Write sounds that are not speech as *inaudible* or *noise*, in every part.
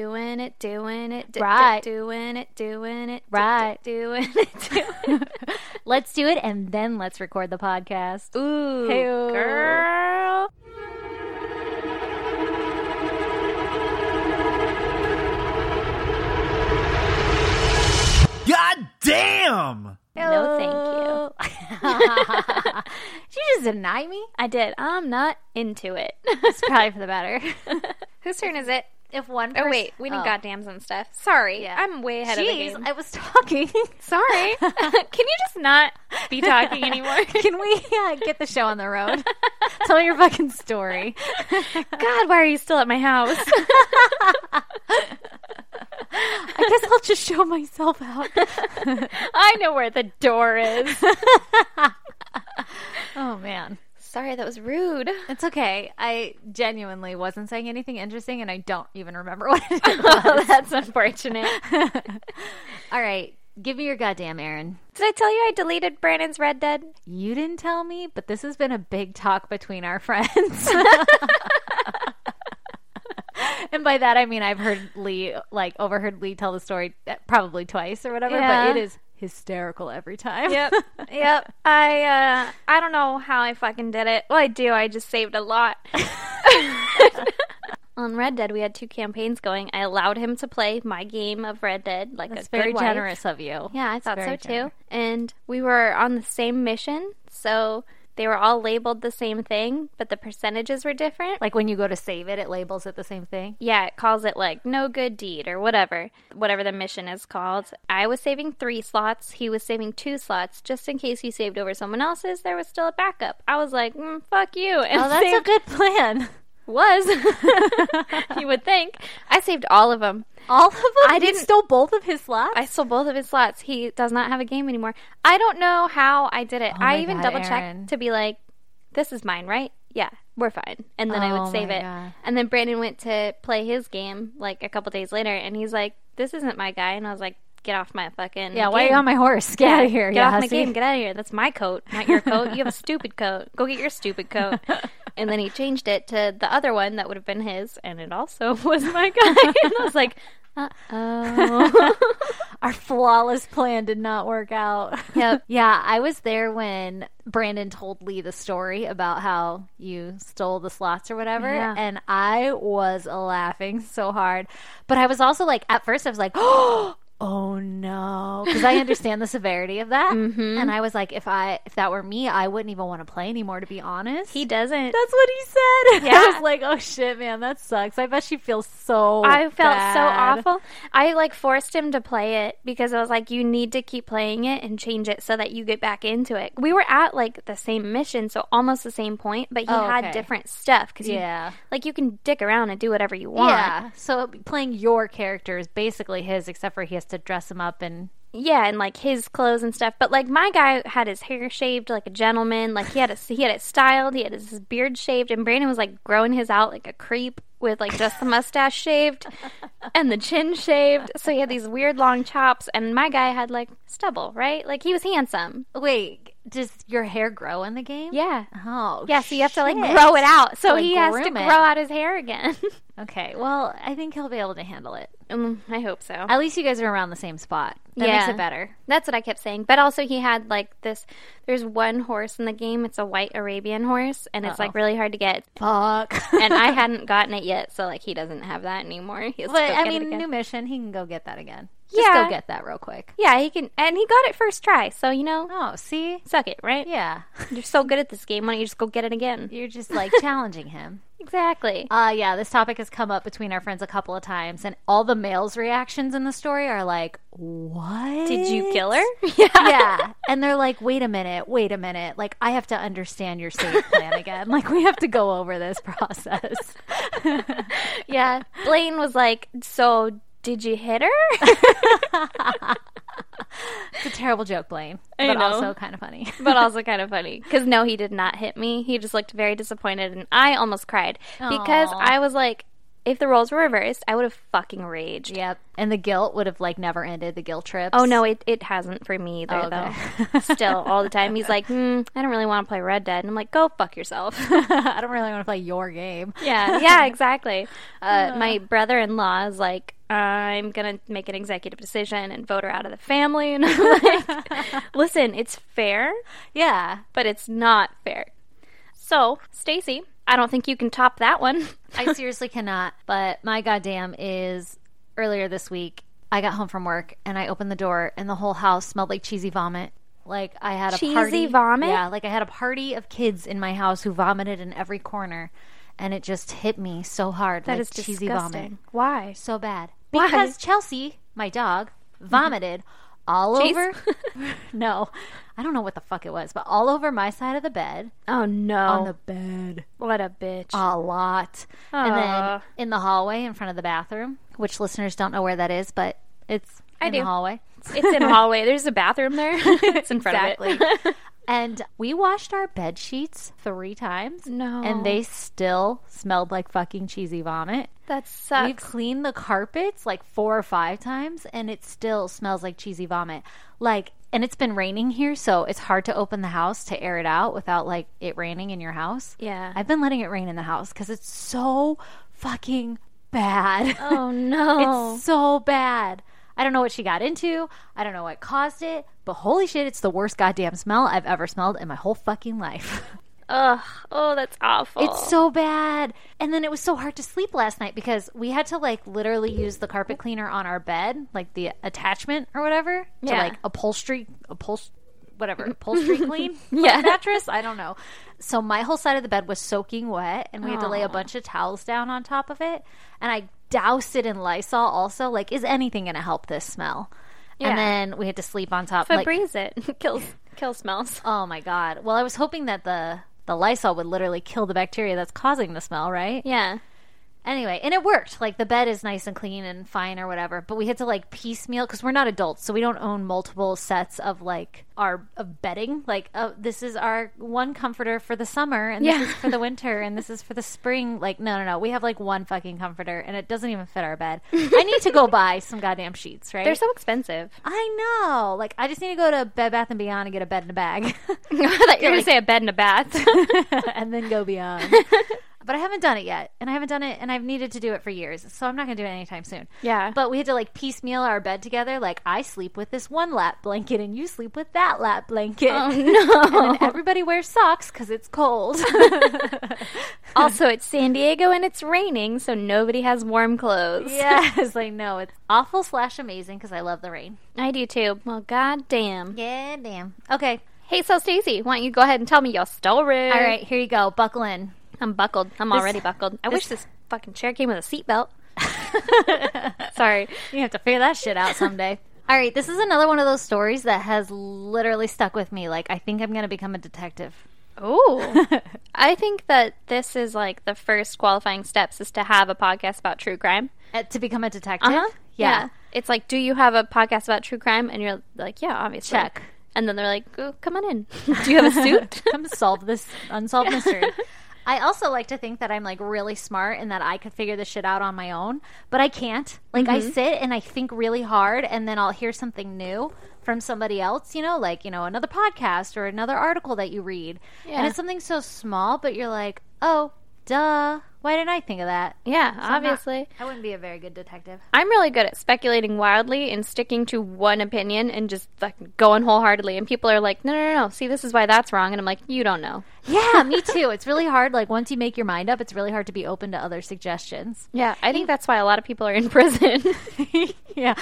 Doing it, doing it, d- d- Right. doing it, doing it, d- d- Right. doing it, *laughs* doing it. *laughs* let's do it and then let's record the podcast. Ooh, Hey-o. girl. God damn! No, thank you. *laughs* Did you just deny me? I did. I'm not into it. It's probably for the better. Whose turn is it? If one Oh person- wait, we need Oh. goddams and stuff. Sorry, Yeah. I'm way ahead Jeez, of the game. I was talking. *laughs* Sorry. *laughs* Can you just not be talking *laughs* anymore? Can we uh, get the show on the road? Tell me your fucking story. God, why are you still at my house? I guess I'll just show myself out. I know where the door is. oh man. Sorry, that was rude. *laughs* It's okay. I genuinely wasn't saying anything interesting and I don't even remember *laughs* what it *laughs* oh, was. that's unfortunate. All right. Give me your goddamn Erin. Did I tell you I deleted Brandon's Red Dead? You didn't tell me, but this has been a big talk between our friends. and by that I mean I've heard Lee like overheard Lee tell the story uh, probably twice or whatever, Yeah. but it is hysterical every time. Yep. *laughs* yep. I uh I don't know how I fucking did it. Well, I do. I just saved a lot. *laughs* On Red Dead, we had two campaigns going. I allowed him to play my game of Red Dead like That's a very good wife. generous of you. Yeah, I thought so very too. And we were on the same mission, so they were all labeled the same thing, but the percentages were different. Like when you go to save it, it labels it the same thing. Yeah, it calls it like no good deed or whatever, whatever the mission is called. I was saving three slots. He was saving two slots, just in case you saved over someone else's. There was still a backup. I was like, mm, "Fuck you!" And Oh, that's a good plan. *laughs* was. *laughs* *laughs* you would think I saved all of them. All of them? I didn't- stole both of his slots? I stole both of his slots. He does not have a game anymore. I don't know how I did it. Oh I even God, double checked to be like, "This is mine, right? Yeah, we're fine." And then I Oh would save it. God. And then Brandon went to play his game like a couple days later, and he's like, "This isn't my guy." And I was like, "Get off my fucking yeah, why are you game. on my horse? Get out of here. Get yeah, off my hussy. game. Get out of here. That's my coat, not your coat. You have a stupid coat. Go get your stupid coat. *laughs* And then he changed it to the other one that would have been his, and it also *laughs* was my guy. and I was like, uh oh. *laughs* Our flawless plan did not work out. Yep. yeah, I was there when Brandon told Lee the story about how you stole the slots or whatever, Yeah. and I was laughing so hard. But I was also like, at first, I was like, *gasps* oh. No, because I understand the severity of that, *laughs* Mm-hmm. and I was like, if I if that were me, I wouldn't even want to play anymore. To be honest, he doesn't. That's what he said. Yeah. *laughs* I was like, oh shit, man, that sucks. I bet she feels so. I felt so awful. I like forced him to play it because I was like, you need to keep playing it and change it so that you get back into it. We were at like the same mission, so almost the same point, but he Oh, had okay. different stuff because Yeah. like you can dick around and do whatever you want. Yeah. So playing your character is basically his, except for he has to dress him up and. Yeah, and like his clothes and stuff. But like my guy had his hair shaved like a gentleman. Like he had a, he had it styled. He had his beard shaved, and Brandon was like growing his out like a creep with like just the mustache shaved *laughs* and the chin shaved. So he had these weird long chops, and my guy had like stubble. Right, like he was handsome. Wait, does your hair grow in the game? Yeah. Oh. Yeah, so you have to like shit. grow it out. So Like, he has to groom grow out his hair again. *laughs* Okay. Well, I think he'll be able to handle it. Mm, I hope so. At least you guys are around the same spot. That makes Yeah. it better. That's what I kept saying. But also, he had like this. There's one horse in the game. It's a white Arabian horse, and it's Uh-oh. like really hard to get. Fuck. *laughs* And I hadn't gotten it yet, so like he doesn't have that anymore. He has to But I it mean, new mission. He can go get that again. Just Yeah. go get that real quick. yeah, he can, and he got it first try. So you know, Oh, see? suck it, right? Yeah. *laughs* You're so good at this game. Why don't you just go get it again? You're just like *laughs* challenging him. Exactly. Uh yeah, this topic has come up between our friends a couple of times and all the males' reactions in the story are like, "What? Did you kill her? *laughs* Yeah. yeah. And they're like, wait a minute, wait a minute. Like, I have to understand your save plan again. Like, we have to go over this process. Yeah. Blaine was like, "So did you hit her?" *laughs* it's a terrible joke, Blaine. I but know. also kind of funny. *laughs* but also kind of funny because no, he did not hit me. He just looked very disappointed, and I almost cried because I was like, if the roles were reversed, I would have fucking raged. Yep. And the guilt would have like never ended. The guilt trips. Oh no, it, it hasn't for me either Oh, okay. though. *laughs* Still, all the time he's like, hmm, I don't really want to play Red Dead, and I'm like, go fuck yourself. I don't really want to play your game. yeah, yeah, exactly. Uh, my brother-in-law is like, I'm gonna make an executive decision and vote her out of the family, *laughs* and I'm like, *laughs* listen, it's fair, Yeah. but it's not fair. So, Stacey, I don't think you can top that one. I seriously cannot. But my goddamn is earlier this week. I got home from work and I opened the door and the whole house smelled like cheesy vomit. Like I had a Cheesy party. vomit? Yeah, like I had a party of kids in my house who vomited in every corner, and it just hit me so hard. That like is cheesy disgusting. vomit. Why? So bad Why? because Chelsea, my dog, mm-hmm. vomited all Cheese? over. *laughs* *laughs* no, I don't know what the fuck it was, but all over my side of the bed. Oh no! On the bed what a bitch! a lot. And then in the hallway in front of the bathroom, which listeners don't know where that is, but it's I in do. the hallway. It's in the hallway. *laughs* There's a bathroom there. it's in front of it. And we washed our bed sheets three times. No. And they still smelled like fucking cheesy vomit. that sucks. We sucks. cleaned the carpets like four or five times and it still smells like cheesy vomit. Like and it's been raining here, so it's hard to open the house to air it out without like it raining in your house. Yeah. I've been letting it rain in the house because it's so fucking bad. oh *laughs* no! It's so bad. I don't know what she got into. I don't know what caused it, but holy shit, it's the worst goddamn smell I've ever smelled in my whole fucking life. *laughs* Ugh. Oh, that's awful. It's so bad. And then it was so hard to sleep last night because we had to like literally use the carpet cleaner on our bed, like the attachment or whatever, to like upholstery, upholstery, whatever, upholstery *laughs* clean *laughs* Yeah. yeah. mattress. I don't know. So my whole side of the bed was soaking wet, and we had to lay a bunch of towels down on top of it, and I doused it in Lysol. Also, like, is anything going to help this smell? Yeah. And then we had to sleep on top. like, Febreze it *laughs* kills kill smells. Oh my god. Well, I was hoping that the the Lysol would literally kill the bacteria that's causing the smell, right? Yeah. Anyway, and it worked. Like the bed is nice and clean and fine or whatever. But we had to like piecemeal because we're not adults, so we don't own multiple sets of like our of bedding. Like, oh, this is our one comforter for the summer, and Yeah. this is for the *laughs* winter, and this is for the spring. Like, no, no, no. We have like one fucking comforter, and it doesn't even fit our bed. I need to go *laughs* buy some goddamn sheets, right? They're so expensive. I know. Like, I just need to go to Bed Bath and Beyond and get a bed in a bag. *laughs* I thought you were going to say a bed and a bath. and then go beyond. But I haven't done it yet, and I haven't done it, and I've needed to do it for years, so I'm not going to do it anytime soon. Yeah. But we had to like piecemeal our bed together. Like I sleep with this one lap blanket, and you sleep with that lap blanket. oh *laughs* no. then everybody wears socks because it's cold. *laughs* also, it's San Diego and it's raining, so nobody has warm clothes. *laughs* yes, I know it's awful slash amazing because I love the rain. I do too. Well, goddamn. Yeah, damn. Okay, Hey, so Stacey, why don't you go ahead and tell me your story? all right, here you go. Buckle in. I'm buckled. I'm This- already buckled. I this- wish this fucking chair came with a seatbelt. *laughs* Sorry. You have to figure that shit out someday. *laughs* All right, this is another one of those stories that has literally stuck with me. Like, I think I'm going to become a detective. Oh. *laughs* I think that this is like the first qualifying steps is to have a podcast about true crime. Uh, to become a detective? Uh-huh. Yeah. It's like, do you have a podcast about true crime? And you're like, yeah, obviously. Check. And then they're like, oh, come on in. do you have a suit? Come solve this unsolved mystery. I also like to think that I'm like really smart and that I could figure this shit out on my own, but I can't. Like I mm-hmm. sit and I think really hard and then I'll hear something new from somebody else, you know, like, you know, another podcast or another article that you read. Yeah. And it's something so small, but you're like, "Oh, duh. Why didn't I think of that?" yeah, So I'm not- obviously. I wouldn't be a very good detective. I'm really good at speculating wildly and sticking to one opinion and just like going wholeheartedly. And people are like, no, no, no, no. See, this is why that's wrong. And I'm like, you don't know. Yeah, me *laughs* too. It's really hard like once you make your mind up, it's really hard to be open to other suggestions. Yeah, I think that's why a lot of people are in *laughs* prison. *laughs* yeah.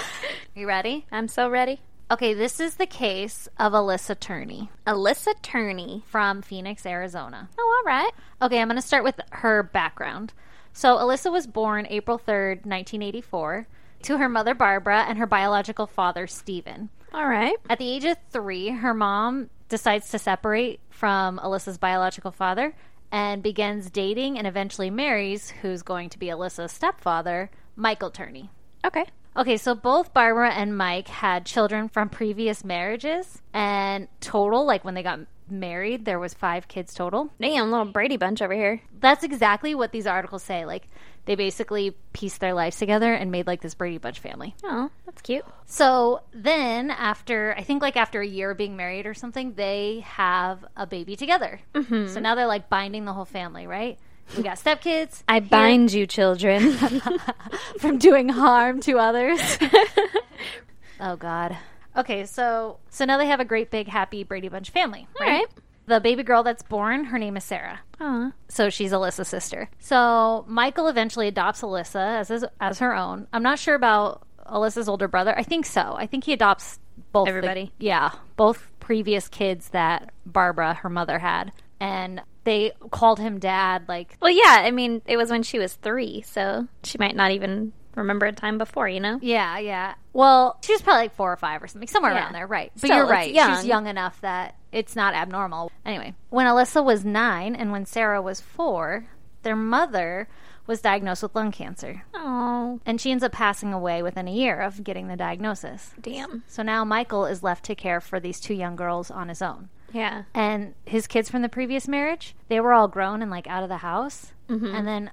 You ready? I'm so ready. Okay, this is the case of Alissa Turney Alissa Turney. from Phoenix, Arizona. Oh, all right. Okay, I'm going to start with her background. So, Alissa was born April 3rd, 1984, to her mother Barbara and her biological father Stephen. All right. At the age of three, her mom decides to separate from Alissa's biological father and begins dating and eventually marries who's going to be Alissa's stepfather, Michael Turney. Okay. Okay, so both Barbara and Mike had children from previous marriages, and total, like when they got married, there was five kids total. Damn, little Brady bunch over here. That's exactly what these articles say. Like they basically pieced their lives together and made like this Brady Bunch family. Oh, that's cute. So then, after I think like after a year of being married or something, they have a baby together. Mm-hmm. So now they're like binding the whole family, right? We got stepkids. I here bind you, children. *laughs* from doing harm to others. *laughs* oh God. Okay, so so now they have a great big happy Brady Bunch family, All right? right. The baby girl that's born, her name is Sarah. Aw. So she's Alissa's sister. So Michael eventually adopts Alissa as his, as her own. I'm not sure about Alissa's older brother. I think so. I think he adopts both the- Everybody. yeah, both previous kids that Barbara, her mother, had, and they called him dad. Like, Well, yeah. I mean, it was when she was three, so she might not even remember a time before. You know? yeah, yeah. Well, she was probably like four or five or something, somewhere Yeah. around there, right? But you're right. young. She's young enough that it's not abnormal. Anyway, when Alissa was nine and when Sarah was four, their mother was diagnosed with lung cancer. Oh, and she ends up passing away within a year of getting the diagnosis. damn. So now Michael is left to care for these two young girls on his own. Yeah. And his kids from the previous marriage, they were all grown and like out of the house. Mm-hmm. And then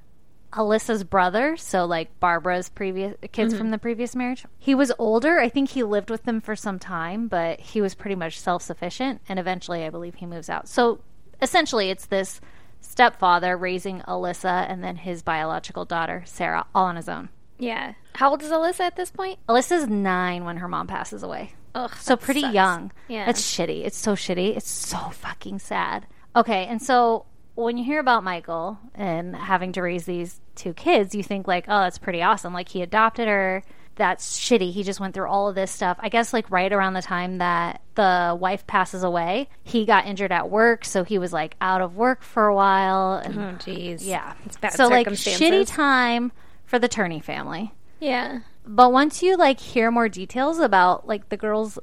Alissa's brother, so like Barbara's previous kids mm-hmm. from the previous marriage, he was older. I think he lived with them for some time, but he was pretty much self sufficient. And eventually, I believe he moves out. So essentially, it's this stepfather raising Alissa and then his biological daughter, Sarah, all on his own. Yeah. How old is Alissa at this point? Alissa's nine when her mom passes away. Ugh. So pretty sucks. young. Yeah. It's shitty. It's so shitty. It's so fucking sad. Okay, and so when you hear about Michael and having to raise these two kids, you think like, oh, that's pretty awesome. Like he adopted her. That's shitty. He just went through all of this stuff. I guess like right around the time that the wife passes away, he got injured at work, so he was like out of work for a while. And Oh, jeez. yeah, It's bad so like shitty time for the Turney family. Yeah. But once you like hear more details about like the girls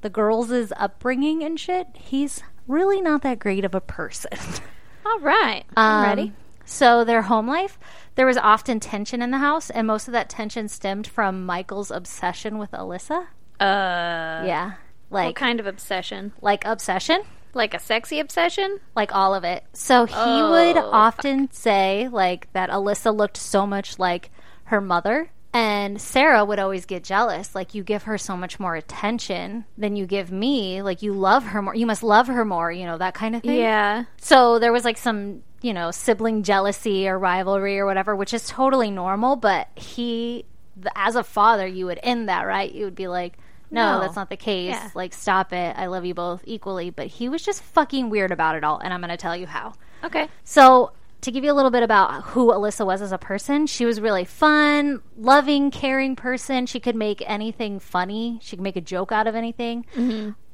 the girls' upbringing and shit, he's really not that great of a person. *laughs* All right. I'm Um, ready. So their home life, there was often tension in the house, and most of that tension stemmed from Michael's obsession with Alissa. Uh, Yeah, What like kind of obsession? like obsession, Like a sexy obsession? like all of it. So he Oh, would often say like that Alissa looked so much like her mother. And Sarah would always get jealous. Like, you give her so much more attention than you give me. Like, you love her more. You must love her more, you know, that kind of thing. Yeah. So there was like some, you know, sibling jealousy or rivalry or whatever, which is totally normal. But he, as a father, you would end that, right? You would be like, no, No. that's not the case. Yeah. Like, stop it. I love you both equally. But he was just fucking weird about it all. And I'm going to tell you how. Okay. So, to give you a little bit about who Alissa was as a person, she was really fun, loving, caring person. She could make anything funny. She could make a joke out of anything.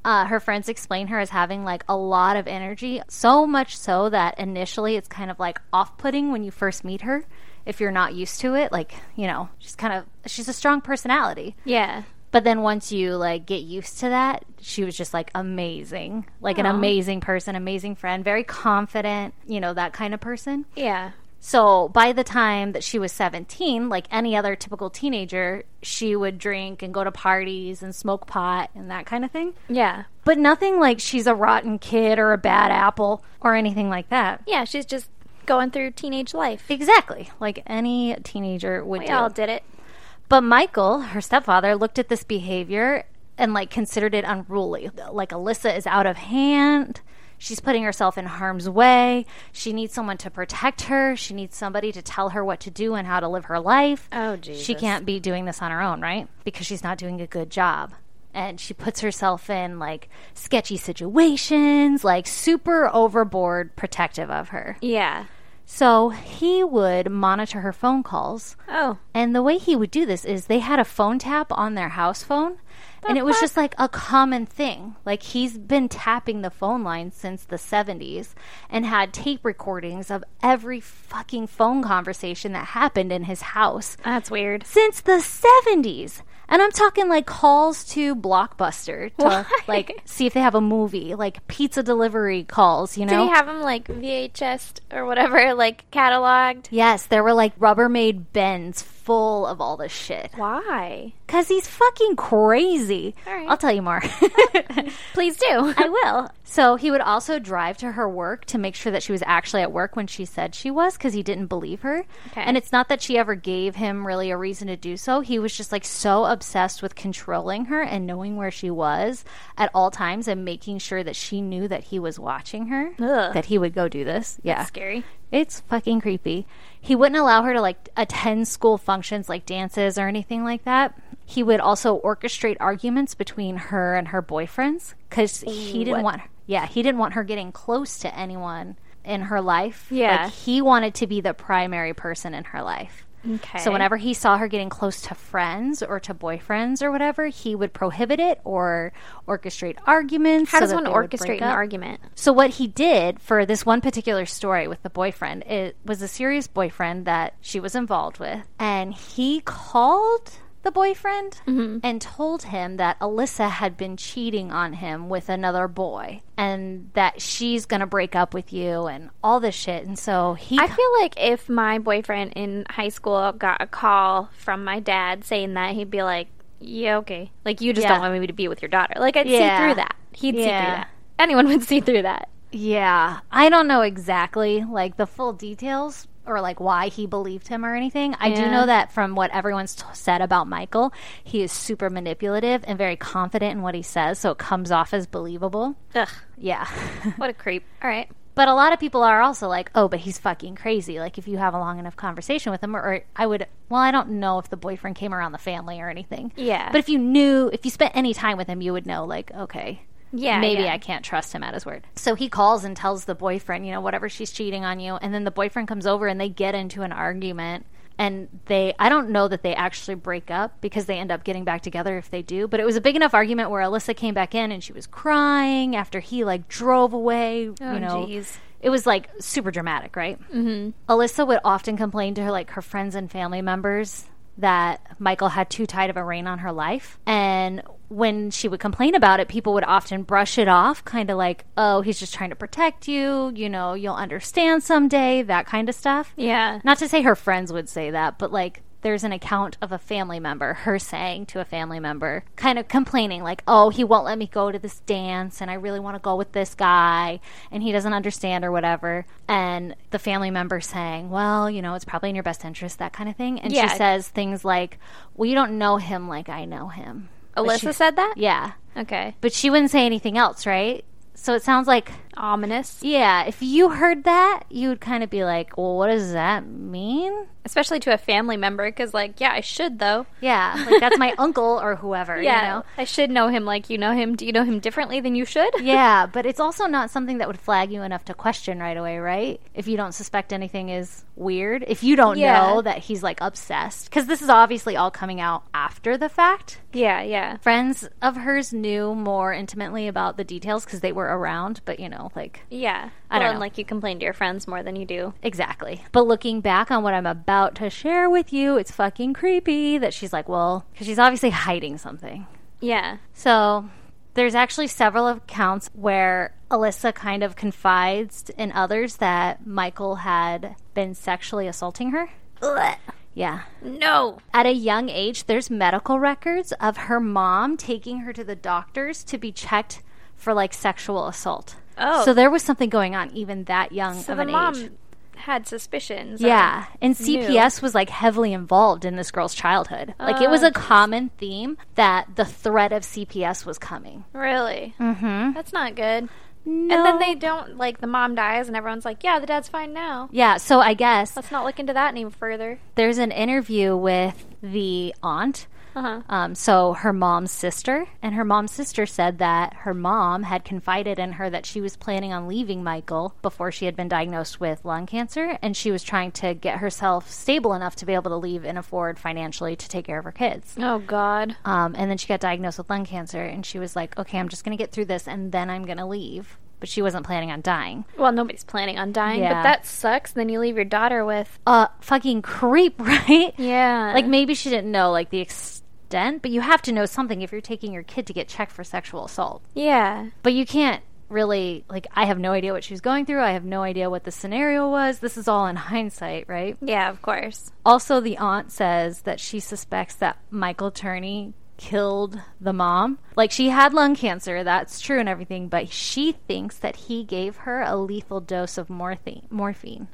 Uh, her friends explain her as having like a lot of energy, so much so that initially it's kind of like off-putting when you first meet her if you're not used to it. Like, you know, she's kind of she's a strong personality. Yeah. But then once you like get used to that, she was just like amazing. Like an amazing person, amazing friend, very confident, you know, that kind of person. Yeah. So by the time that she was 17, like any other typical teenager, she would drink and go to parties and smoke pot and that kind of thing. Yeah. But nothing like she's a rotten kid or a bad apple or anything like that. Yeah. She's just going through teenage life. Exactly. Like any teenager would We do. all did it. But Michael, her stepfather, looked at this behavior and like considered it unruly. Like Alissa is out of hand. She's putting herself in harm's way. She needs someone to protect her. She needs somebody to tell her what to do and how to live her life. Oh, Jesus. She can't be doing this on her own, right? Because she's not doing a good job. And she puts herself in like sketchy situations, like super overboard protective of her. Yeah. So he would monitor her phone calls. Oh. And the way he would do this is they had a phone tap on their house phone. And it was just like a common thing. Like he's been tapping the phone line since the 70s and had tape recordings of every fucking phone conversation that happened in his house That's weird. since the 70s. And I'm talking like calls to Blockbuster to Why? like see if they have a movie, like pizza delivery calls, you know? Did he have them like VHS or whatever, like cataloged? Yes, there were like Rubbermaid Bens full of all this shit. Why? Because he's fucking crazy. All right. I'll tell you more. *laughs* Please do. I will. So he would also drive to her work to make sure that she was actually at work when she said she was because he didn't believe her. Okay. And it's not that she ever gave him really a reason to do so. He was just like so obsessed with controlling her and knowing where she was at all times and making sure that she knew that he was watching her. Ugh. That he would go do this. Yeah. Scary. It's fucking creepy. He wouldn't allow her to like attend school functions like dances or anything like that. He would also orchestrate arguments between her and her boyfriends because he didn't What? want yeah, he didn't want her getting close to anyone in her life. Yeah. Like he wanted to be the primary person in her life. Okay. So whenever he saw her getting close to friends or to boyfriends or whatever, he would prohibit it or orchestrate arguments. how so does one orchestrate an argument? So what he did for this one particular story with the boyfriend, it was a serious boyfriend that she was involved with, and he called the boyfriend mm-hmm. and told him that Alissa had been cheating on him with another boy and that she's going to break up with you and all this shit. And so he I feel like if my boyfriend in high school got a call from my dad saying that, he'd be like, "Yeah, okay. Like you just Yeah. don't want me to be with your daughter." Like I'd Yeah. see through that. He'd see through that. Anyone would *laughs* see through that. Yeah, I don't know exactly like the full details or like why he believed him or anything. I do know that from what everyone's t- said about Michael, he is super manipulative and very confident in what he says, so it comes off as believable. Ugh, Yeah. *laughs* what a creep. All right. but a lot of people are also like, "Oh, but he's fucking crazy." Like if you have a long enough conversation with him or, or I would well, I don't know if the boyfriend came around the family or anything. Yeah. But if you knew, if you spent any time with him, you would know like, okay, Yeah, maybe yeah. I can't trust him at his word. So he calls and tells the boyfriend, you know, whatever she's cheating on you, and then the boyfriend comes over and they get into an argument. And they, I don't know that they actually break up because they end up getting back together if they do. But it was a big enough argument where Alissa came back in and she was crying after he like drove away. Oh, you know, jeez. it was like super dramatic, right? Mm-hmm. Alissa would often complain to her like her friends and family members that Michael had too tight of a rein on her life, and when she would complain about it, people would often brush it off, kind of like, "Oh, he's just trying to protect you. You know, you'll understand someday." That kind of stuff. Yeah. Not to say her friends would say that, but like there's an account of a family member, her saying to a family member, kind of complaining, like, oh, he won't let me go to this dance and I really want to go with this guy and he doesn't understand or whatever. And the family member saying, well, you know, it's probably in your best interest, that kind of thing. And Yeah. she says things like, well, you don't know him like I know him. Alissa she- said that? Yeah. Okay. But she wouldn't say anything else, right? So it sounds like Ominous. yeah, if you heard that, you would kind of be like, well, what does that mean? Especially to a family member, because, like, yeah, I should, though. Yeah, like that's my uncle or whoever, *laughs* Yeah. you know? I should know him like you know him. Do you know him differently than you should? *laughs* Yeah, but it's also not something that would flag you enough to question right away, right? If you don't suspect anything is weird, if you don't Yeah. know that he's like obsessed, because this is obviously all coming out after the fact. Yeah, yeah. Friends of hers knew more intimately about the details because they were around, but you know, like Yeah. I don't know. like you complain to your friends more than you do. Exactly. But looking back on what I'm about to share with you, it's fucking creepy that she's like, well, because she's obviously hiding something. Yeah. So there's actually several accounts where Alissa kind of confides in others that Michael had been sexually assaulting her. Yeah. No. At a young age, there's medical records of her mom taking her to the doctors to be checked for like sexual assault. Oh. So there was something going on even that young So of the an mom age. had suspicions. Yeah, and knew. CPS was like heavily involved in this girl's childhood. Like it was Oh, a common theme that the threat of CPS was coming. Really? Mm-hmm. That's not good. No. And then they don't like the mom dies and everyone's like, "Yeah, the dad's fine now." Yeah, so I guess Let's not look into that any further. there's an interview with the aunt. Uh-huh. Um, so her mom's sister, and her mom's sister said that her mom had confided in her that she was planning on leaving Michael before she had been diagnosed with lung cancer, and she was trying to get herself stable enough to be able to leave and afford financially to take care of her kids. Oh God. Um, and then she got diagnosed with lung cancer, and she was like, "Okay, I'm just going to get through this, and then I'm going to leave." But she wasn't planning on dying. Well, nobody's planning on dying, Yeah. but that sucks. Then you leave your daughter with. Uh, fucking creep, *laughs* right? Yeah. Like maybe she didn't know like the extent, but you have to know something if you're taking your kid to get checked for sexual assault. Yeah. But you can't really like I have no idea what she was going through. I have no idea what the scenario was. This is all in hindsight, right? Yeah, of course. Also, the aunt says that she suspects that Michael Turney killed the mom. Like she had lung cancer, that's true and everything, but she thinks that he gave her a lethal dose of morphine. Morphine.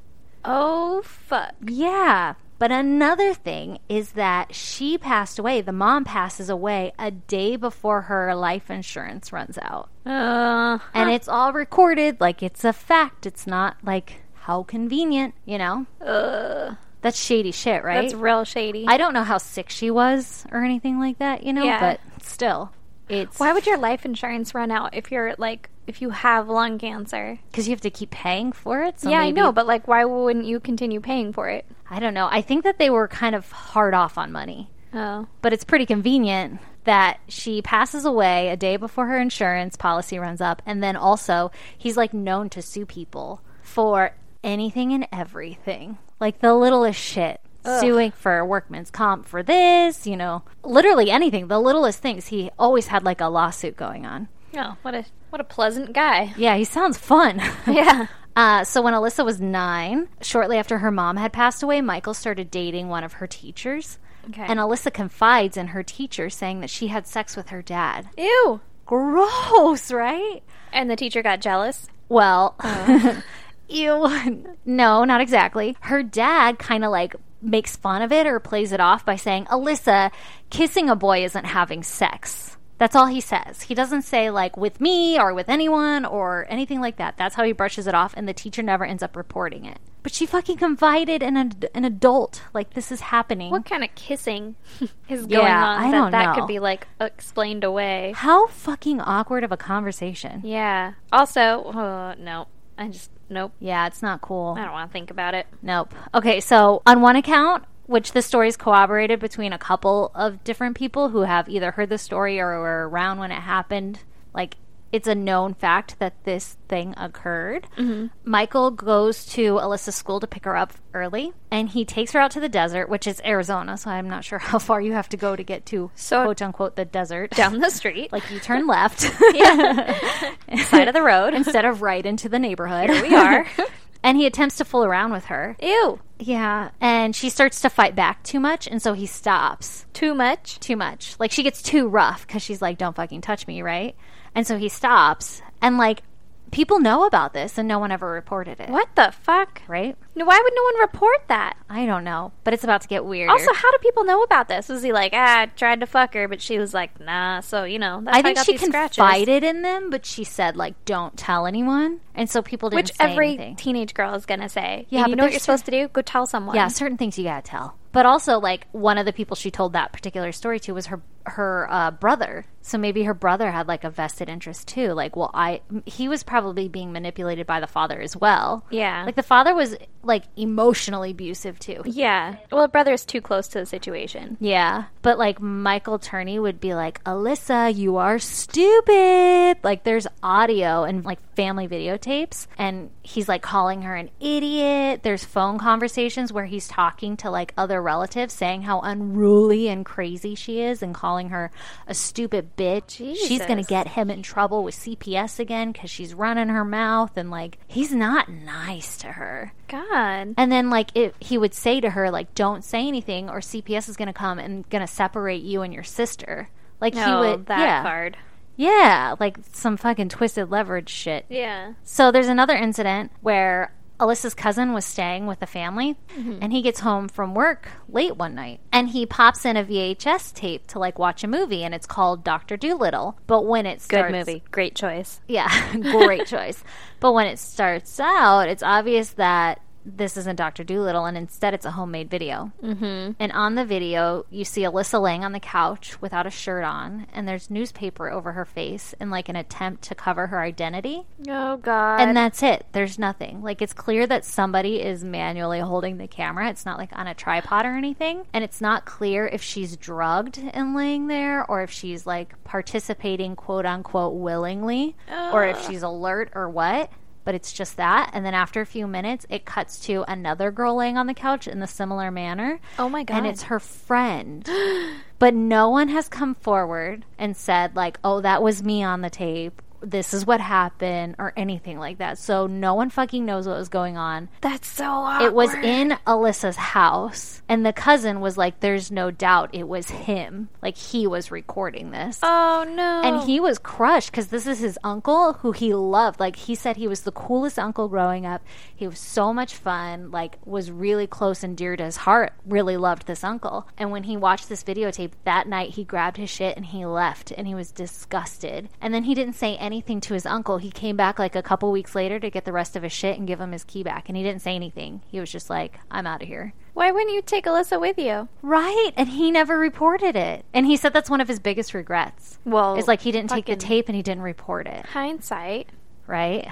Oh fuck. Yeah. But another thing is that she passed away. The mom passes away a day before her life insurance runs out. Uh, And it's all recorded like it's a fact. It's not like how convenient, you know? uh, That's shady shit, right? that's real shady. I don't know how sick she was or anything like that, you know, Yeah. but still, it's Why would your life insurance run out if you're like if you have lung cancer? because you have to keep paying for it. So yeah, I know, but like, why wouldn't you continue paying for it? I don't know. I think that they were kind of hard off on money, Oh, but it's pretty convenient that she passes away a day before her insurance policy runs up, and then also he's like known to sue people for anything and everything, like the littlest shit. Suing for workman's comp for this, you know, literally anything, the littlest things. He always had like a lawsuit going on. Oh, what a what a pleasant guy. Yeah, he sounds fun. *laughs* *laughs* Yeah. Uh, so when Alissa was nine, shortly after her mom had passed away, Michael started dating one of her teachers. Okay. And Alissa confides in her teacher saying that she had sex with her dad. Ew. Gross, right? And the teacher got jealous. Well, *laughs* ew. No, not exactly. Her dad kind of like makes fun of it or plays it off by saying, Alissa, kissing a boy isn't having sex. That's all he says. He doesn't say, like, with me or with anyone or anything like that. That's how he brushes it off, and the teacher never ends up reporting it. But she fucking confided in an, an adult. Like, this is happening. What kind of kissing *laughs* is going Yeah, on I that don't that know. could be like explained away? How fucking awkward of a conversation. Yeah. Also, uh, no, I just nope. Yeah, it's not cool. I don't want to think about it. Nope. Okay, so on one account, which the story's corroborated between a couple of different people who have either heard the story or were around when it happened, like it's a known fact that this thing occurred. Mm-hmm. Michael goes to Alissa's school to pick her up early, and he takes her out to the desert, which is Arizona, so I'm not sure *laughs* how far you have to go to get to So- quote unquote the desert. Down the street, like you turn left *laughs* *laughs* side of the road. instead of right into the neighborhood. Here we are. And he attempts to fool around with her. Ew. Yeah, and she starts to fight back too much, and so he stops Too much. too much. Like she gets too rough because she's like, "Don't fucking touch me," right? And so he stops, and like people know about this, and no one ever reported it. What the fuck? Right? No, Why would no one report that? I don't know, but it's about to get weird. Also, how do people know about this? Was he like, ah, I tried to fuck her, but she was like, nah. So you know, that's I think got she these scratches. confided in them, but she said like, "Don't tell anyone," and so people didn't Which say every anything. teenage girl is gonna say. Yeah, you know what you're supposed to do? Go tell someone. Yeah, certain things you gotta tell. But also, like one of the people she told that particular story to was her her uh, brother. So maybe her brother had like a vested interest too. Like, well, I he was probably being manipulated by the father as well. Yeah. like the father was like emotionally abusive too. Yeah. Well, the brother's too close to the situation. Yeah, but like Michael Turney would be like, Alissa, you are stupid. Like there's audio and like family videotapes, and he's like calling her an idiot. There's phone conversations where he's talking to like other relatives, saying how unruly and crazy she is, and calling her a stupid bitch. She's gonna get him in trouble with CPS again because she's running her mouth, and like he's not nice to her. God. And then, like, it, he would say to her, like, don't say anything, or CPS is going to come and going to separate you and your sister. Like, he would, that yeah, card. yeah, like some fucking twisted leverage shit. Yeah. So there's another incident where Alissa's cousin was staying with the family, mm-hmm. and he gets home from work late one night, and he pops in a VHS tape to like watch a movie, and it's called Doctor Dolittle. But when it Good movie. Great choice. yeah, *laughs* great choice. But when it starts out, it's obvious that this isn't Dr. Dolittle, and instead it's a homemade video. Mm-hmm. And on the video, you see Alissa laying on the couch without a shirt on, and there's newspaper over her face in like an attempt to cover her identity. Oh God. And that's it. There's nothing. Like it's clear that somebody is manually holding the camera. It's not like on a tripod or anything. And it's not clear if she's drugged and laying there or if she's like participating quote unquote willingly or if she's alert or what. But it's just that. And then after a few minutes, it cuts to another girl laying on the couch in the similar manner. Oh my God. And it's her friend. *gasps* but no one has come forward and said, like, oh, that was me on the tape this is what happened or anything like that. So no one fucking knows what was going on. That's so awkward. It was in Alissa's house, and the cousin was like, There's no doubt it was him. Like, he was recording this. Oh no. And he was crushed because this is his uncle who he loved. Like, he said he was the coolest uncle growing up. He was so much fun, like, was really close and dear to his heart. Really loved this uncle. And when he watched this videotape that night, he grabbed his shit and he left and he was disgusted. And then he didn't say anything to his uncle. He came back like a couple weeks later to get the rest of his shit and give him his key back. And he didn't say anything. He was just like, I'm out of here. Why wouldn't you take Alissa with you? Right. And he never reported it. And he said that's one of his biggest regrets. Well, It's like he didn't take the tape and he didn't report it. hindsight. Right?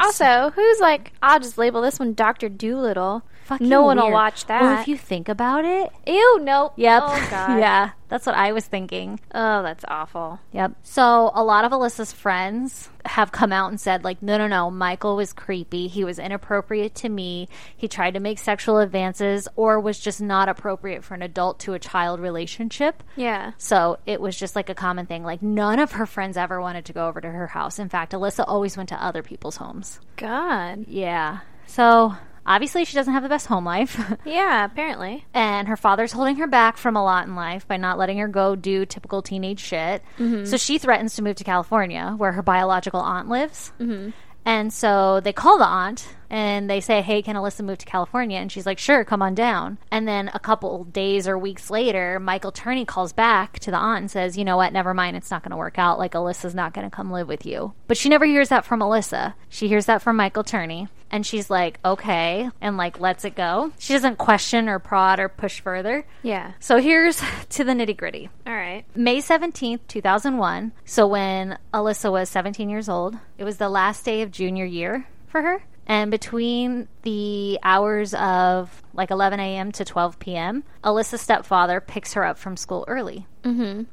Also, who's like, I'll just label this one Doctor Dolittle. Fucking no one will watch that. Well, if you think about it, Ew, nope. yep, Oh *laughs* god. yeah, that's what I was thinking. Oh, that's awful. Yep. So a lot of Alissa's friends have come out and said, like, no, no, no, Michael was creepy. He was inappropriate to me. He tried to make sexual advances or was just not appropriate for an adult to a child relationship. Yeah. So it was just like a common thing. Like none of her friends ever wanted to go over to her house. In fact, Alissa always went to other people's homes. God. Yeah. So obviously she doesn't have the best home life. *laughs* Yeah, apparently. and her father's holding her back from a lot in life by not letting her go do typical teenage shit. So she threatens to move to California, where her biological aunt lives. Mm-hmm. And so they call the aunt and they say, Hey, can Alissa move to California? And she's like, Sure, come on down. And then a couple days or weeks later, Michael Turney calls back to the aunt and says, You know what? Never mind. It's not going to work out. Like, Alissa's not going to come live with you. But she never hears that from Alissa. She hears that from Michael Turney. And she's like, Okay. And like, lets it go. She doesn't question or prod or push further. Yeah. So here's *laughs* to the nitty gritty. All right. May 17th, 2001. So when Alissa was 17 years old, it was the last day of junior year for her. And between the hours of like 11 a.m. to 12 p.m., Alissa's stepfather picks her up from school early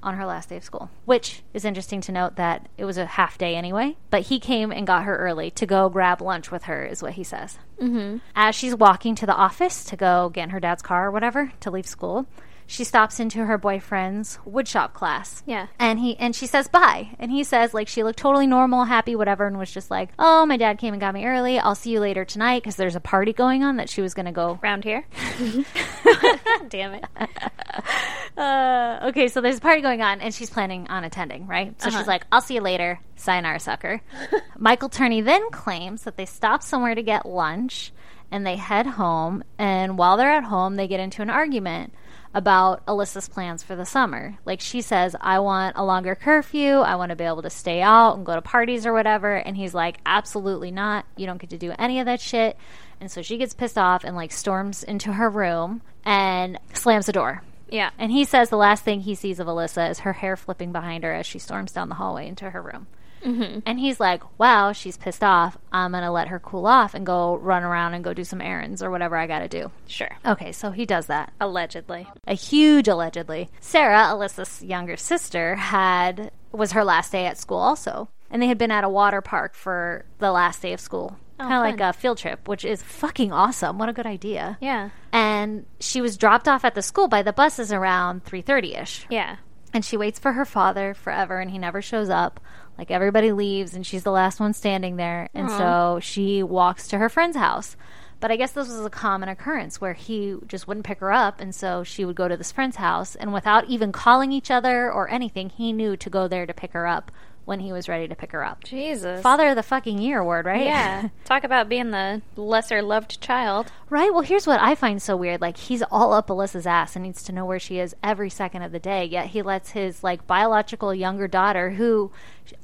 on her last day of school, which is interesting to note that it was a half day anyway. But he came and got her early to go grab lunch with her, is what he says. Mm-hmm. As she's walking to the office to go get in her dad's car or whatever to leave school, she stops into her boyfriend's woodshop class. Yeah. And he and she says bye. And he says like she looked totally normal, happy, whatever, and was just like, "Oh, my dad came and got me early. I'll see you later tonight because there's a party going on that she was going to go Round here. *laughs* *laughs* Damn it. Uh, okay, so there's a party going on, and she's planning on attending, right? So she's like, I'll see you later. Sayonara, sucker. *laughs* Michael Turney then claims that they stop somewhere to get lunch and they head home. And while they're at home, they get into an argument about Alissa's plans for the summer. Like she says, I want a longer curfew. I want to be able to stay out and go to parties or whatever. And he's like, absolutely not. You don't get to do any of that shit. And so she gets pissed off and like storms into her room and slams the door. Yeah. And he says the last thing he sees of Alissa is her hair flipping behind her as she storms down the hallway into her room. Mm-hmm. And he's like, wow, she's pissed off. I'm going to let her cool off and go run around and go do some errands or whatever I got to do. Sure. Okay, so he does that. Allegedly. A huge allegedly. Sarah, Alissa's younger sister, had was her last day at school also. And they had been at a water park for the last day of school. Oh, kind of like a field trip, which is fucking awesome. What a good idea. Yeah. And she was dropped off at the school by the buses around 3:30ish. Yeah. And she waits for her father forever and he never shows up. Like everybody leaves and she's the last one standing there. And so she walks to her friend's house. But I guess this was a common occurrence where he just wouldn't pick her up. And so she would go to this friend's house. And without even calling each other or anything, he knew to go there to pick her up when he was ready to pick her up. Jesus. Father of the fucking year award, right? Yeah. *laughs* Talk about being the lesser loved child. Right. Well, here's what I find so weird. Like he's all up Alissa's ass and needs to know where she is every second of the day. Yet he lets his like biological younger daughter, who,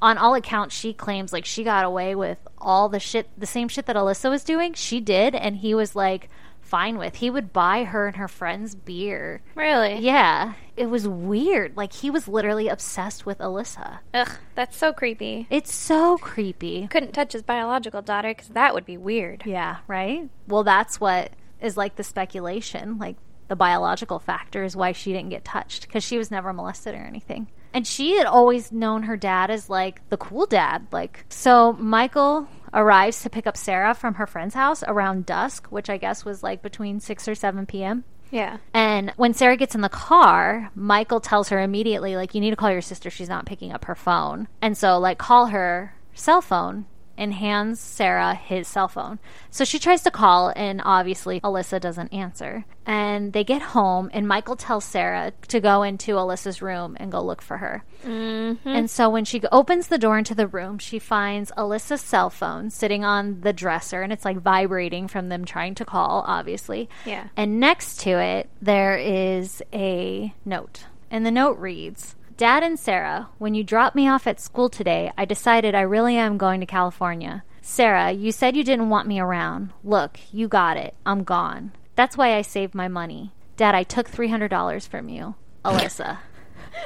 on all accounts, she claims like she got away with all the shit, the same shit that Alissa was doing. She did, and he was like fine with. He would buy her and her friends beer. Really? Yeah, it was weird. Like he was literally obsessed with Alissa. Ugh, that's so creepy. It's so creepy. Couldn't touch his biological daughter because that would be weird. Yeah, right? Well, that's what is like the speculation. Like the biological factor is why she didn't get touched because she was never molested or anything. And she had always known her dad as like the cool dad. Like, so Michael arrives to pick up Sarah from her friend's house around dusk, which I guess was like between 6 or 7 p.m. Yeah. And when Sarah gets in the car, Michael tells her immediately, like, you need to call your sister. She's not picking up her phone. And so, like, call her cell phone and hands Sarah his cell phone. So she tries to call, and obviously Alissa doesn't answer. And they get home, and Michael tells Sarah to go into Alissa's room and go look for her. Mm-hmm. And so when she opens the door into the room, she finds Alissa's cell phone sitting on the dresser, and it's like vibrating from them trying to call, obviously. Yeah. And next to it, there is a note. And the note reads Dad and Sarah, when you dropped me off at school today, I decided I really am going to California. Sarah, you said you didn't want me around. Look, you got it. I'm gone. That's why I saved my money. Dad, I took $300 from you. *laughs* Alissa.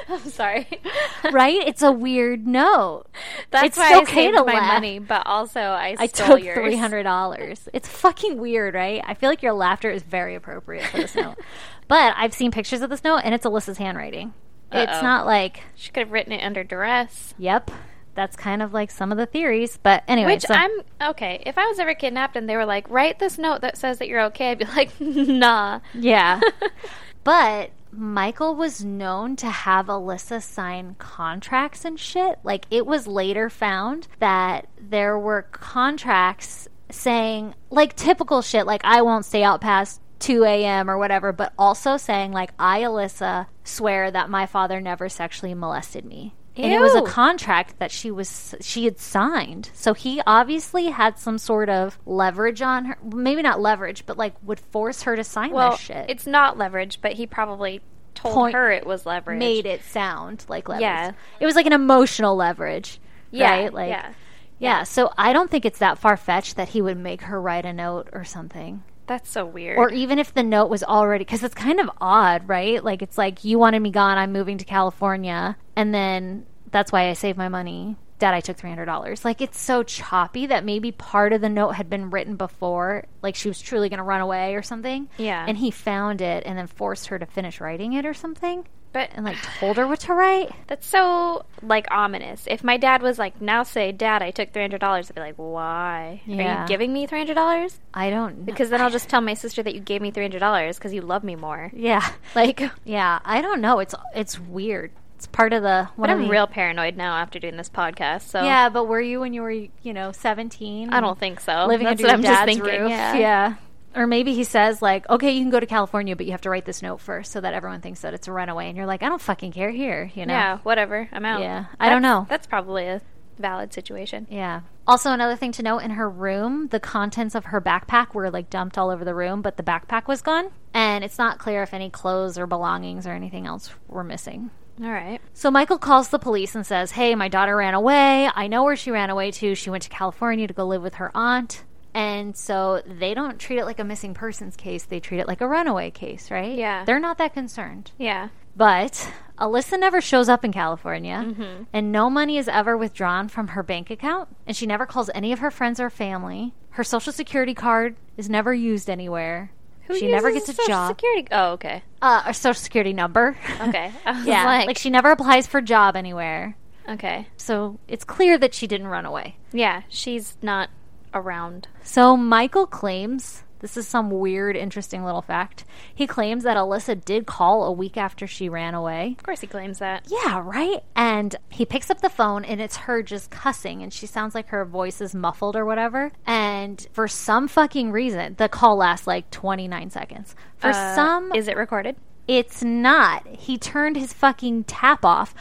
I'm sorry. *laughs* right? It's a weird note. That's It's why okay I saved to my laugh. money, but also I, I stole took three hundred dollars. It's fucking weird, right? I feel like your laughter is very appropriate for this note. *laughs* But I've seen pictures of this note, and it's Alissa's handwriting. It's Uh-oh. not like, She could have written it under duress. yep. That's kind of like some of the theories. But anyway, Which so- I'm okay. If I was ever kidnapped and they were like, write this note that says that you're okay, I'd be like, *laughs* nah. yeah. *laughs* but Michael was known to have Alissa sign contracts and shit. Like it was later found that there were contracts saying like typical shit, like I won't stay out past 2 a.m. or whatever, but also saying like I, Alissa, swear that my father never sexually molested me. And it was a contract that she was she had signed. So he obviously had some sort of leverage on her. Maybe not leverage, but like would force her to sign Well, this shit. it's not leverage, but he probably told Point- her it was leverage. made it sound like leverage. Yeah. It was like an emotional leverage. yeah, Right? Like yeah. yeah, so I don't think it's that far fetched that he would make her write a note or something. That's so weird. Or even if the note was already because it's kind of odd, right? Like it's like you wanted me gone, I'm moving to California, and then that's why I saved my money. Dad, I took three hundred dollars. Like it's so choppy that maybe part of the note had been written before, like she was truly going to run away or something. Yeah. and he found it and then forced her to finish writing it or something, but and like told her what to write. that's so like ominous. If my dad was like, now say, Dad, I took three hundred dollars, I'd be like, why? Are you giving me three hundred dollars? I don't Because then I'll just tell my sister that you gave me three hundred dollars because you love me more. yeah, *laughs* Like, yeah. I don't know. It's it's weird. It's part of the. One but I'm the- real paranoid now after doing this podcast. So Yeah, but were you when you were you know seventeen? I don't think so. living That's under what your I'm dad's just thinking. roof. Yeah. Or maybe he says like, "Okay, you can go to California, but you have to write this note first, so that everyone thinks that it's a runaway." And you're like, "I don't fucking care here," you know? Yeah, whatever. I'm out. Yeah. I don't know. That's probably a valid situation. Yeah. Also, another thing to note in her room, the contents of her backpack were like dumped all over the room, but the backpack was gone, and it's not clear if any clothes or belongings or anything else were missing. All right. So Michael calls the police and says, Hey, my daughter ran away. I know where she ran away to. She went to California to go live with her aunt. And so they don't treat it like a missing persons case. They treat it like a runaway case, right? Yeah. They're not that concerned. Yeah. But Alissa never shows up in California, Mm-hmm. and no money is ever withdrawn from her bank account, and she never calls any of her friends or family. Her social security card is never used anywhere. Who she never gets a Social job. Security. Oh, okay. Uh, a social security number. Okay. *laughs* Yeah, like, like she never applies for a job anywhere. okay. So it's clear that she didn't run away. Yeah, she's not around. So Michael claims this is some weird, interesting little fact. He claims that Alissa did call a week after she ran away. Of course, he claims that. Yeah, right? And he picks up the phone and it's her just cussing and she sounds like her voice is muffled or whatever. And for some fucking reason, the call lasts like 29 seconds. For Uh, some, is it recorded? it's not. He turned his fucking tap off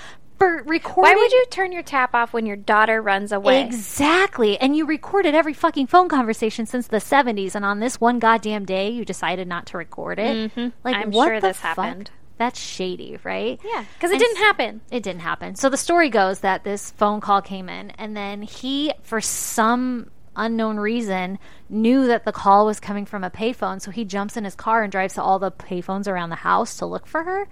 recording. Why would you turn your tap off when your daughter runs away? Exactly. And you recorded every fucking phone conversation since the 70s, and on this one goddamn day, you decided not to record it. Mhm. Like, I'm what sure the this fuck? happened. That's shady, right? Yeah, because it And didn't happen. It didn't happen. So the story goes that this phone call came in, and then he, for some unknown reason, knew that the call was coming from a payphone. So he jumps in his car and drives to all the payphones around the house to look for her.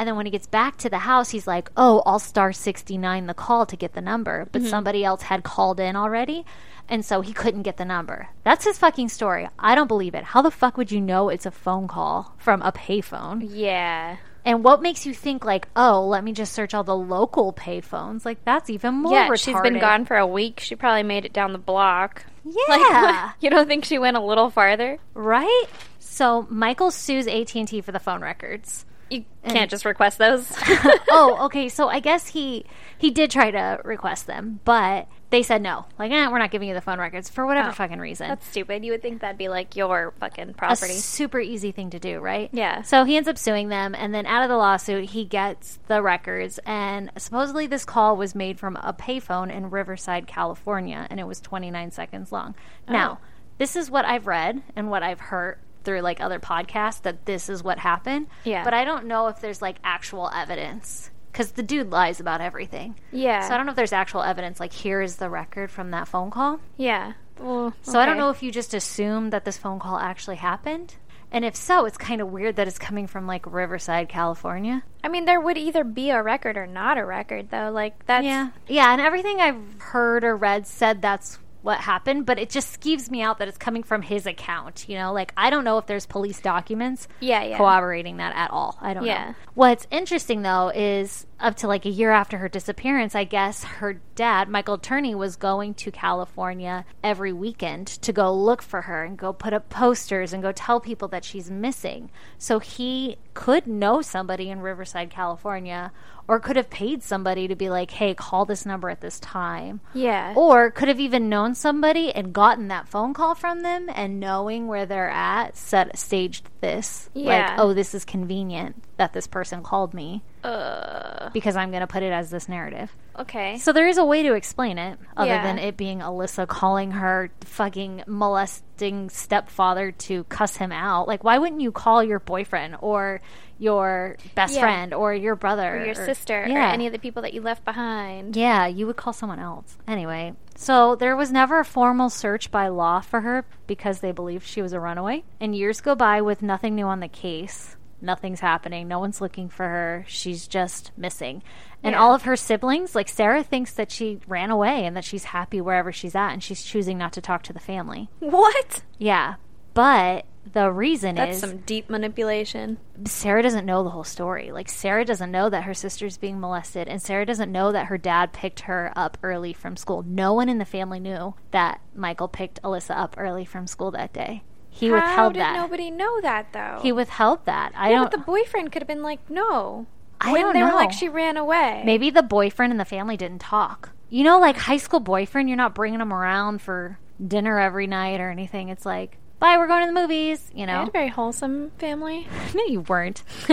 And then when he gets back to the house, he's like, "Oh, I'll star sixty nine the call to get the number." But mm-hmm. somebody else had called in already, and so he couldn't get the number. That's his fucking story. I don't believe it. How the fuck would you know it's a phone call from a payphone? Yeah. And what makes you think like, oh, let me just search all the local payphones? Like that's even more yeah, retarded. she's been gone for a week. She probably made it down the block. *laughs* Yeah, Like, you don't think she went a little farther? right. So Michael sues AT and T for the phone records. You can't just request those. *laughs* oh, *laughs* okay. So I guess he he did try to request them, but they said no. Like, eh, we're not giving you the phone records for whatever Oh. fucking reason. That's stupid. You would think that'd be like your fucking a property. super easy thing to do, right? Yeah. So he ends up suing them, and then out of the lawsuit, he gets the records. And supposedly, this call was made from a payphone in Riverside, California, and it was 29 seconds long. Now, Oh. this is what I've read and what I've heard through like other podcasts that this is what happened. Yeah. But I don't know if there's like actual evidence because the dude lies about everything. Yeah. So I don't know if there's actual evidence. Like, here is the record from that phone call. Yeah. Well, So I don't know if you just assume that this phone call actually happened. And if so, it's kind of weird that it's coming from like Riverside, California. I mean, there would either be a record or not a record, though. Like that's Yeah. Yeah, and everything I've heard or read said that's what happened, but it just skeeves me out that it's coming from his account, you know? Like I don't know if there's police documents Yeah, yeah. corroborating that at all. I don't Yeah. know. What's interesting though is up to like a year after her disappearance, I guess her dad, Michael Turney, was going to California every weekend to go look for her and go put up posters and go tell people that she's missing. So he could know somebody in Riverside, California, or could have paid somebody to be like, hey, call this number at this time. Yeah. Or could have even known somebody and gotten that phone call from them and knowing where they're at, set staged this. Yeah. Like, oh, this is convenient that this person called me Uh, because I'm going to put it as this narrative. okay. So there is a way to explain it other Yeah. than it being Alissa calling her fucking molesting stepfather to cuss him out. Like, why wouldn't you call your boyfriend or your best Yeah. friend or your brother or your sister or any of the people that you left behind. Yeah, you would call someone else. Anyway, so there was never a formal search by law for her because they believed she was a runaway. And years go by with nothing new on the case. Nothing's happening. No one's looking for her. She's just missing. And Yeah. all of her siblings, like Sarah, thinks that she ran away and that she's happy wherever she's at and she's choosing not to talk to the family. What? Yeah. But the reason That's is some deep manipulation. Sarah doesn't know the whole story. Like Sarah doesn't know that her sister's being molested and Sarah doesn't know that her dad picked her up early from school. No one in the family knew that Michael picked Alissa up early from school that day. He How withheld did that. nobody know that though? He withheld that. I yeah, don't but the boyfriend could have been like, no. I when don't they know. were like, she ran away. Maybe the boyfriend and the family didn't talk. You know, like high school boyfriend, you're not bringing them around for dinner every night or anything. It's like, bye, we're going to the movies. You I know, had a very wholesome family. *laughs* no, you weren't. *laughs*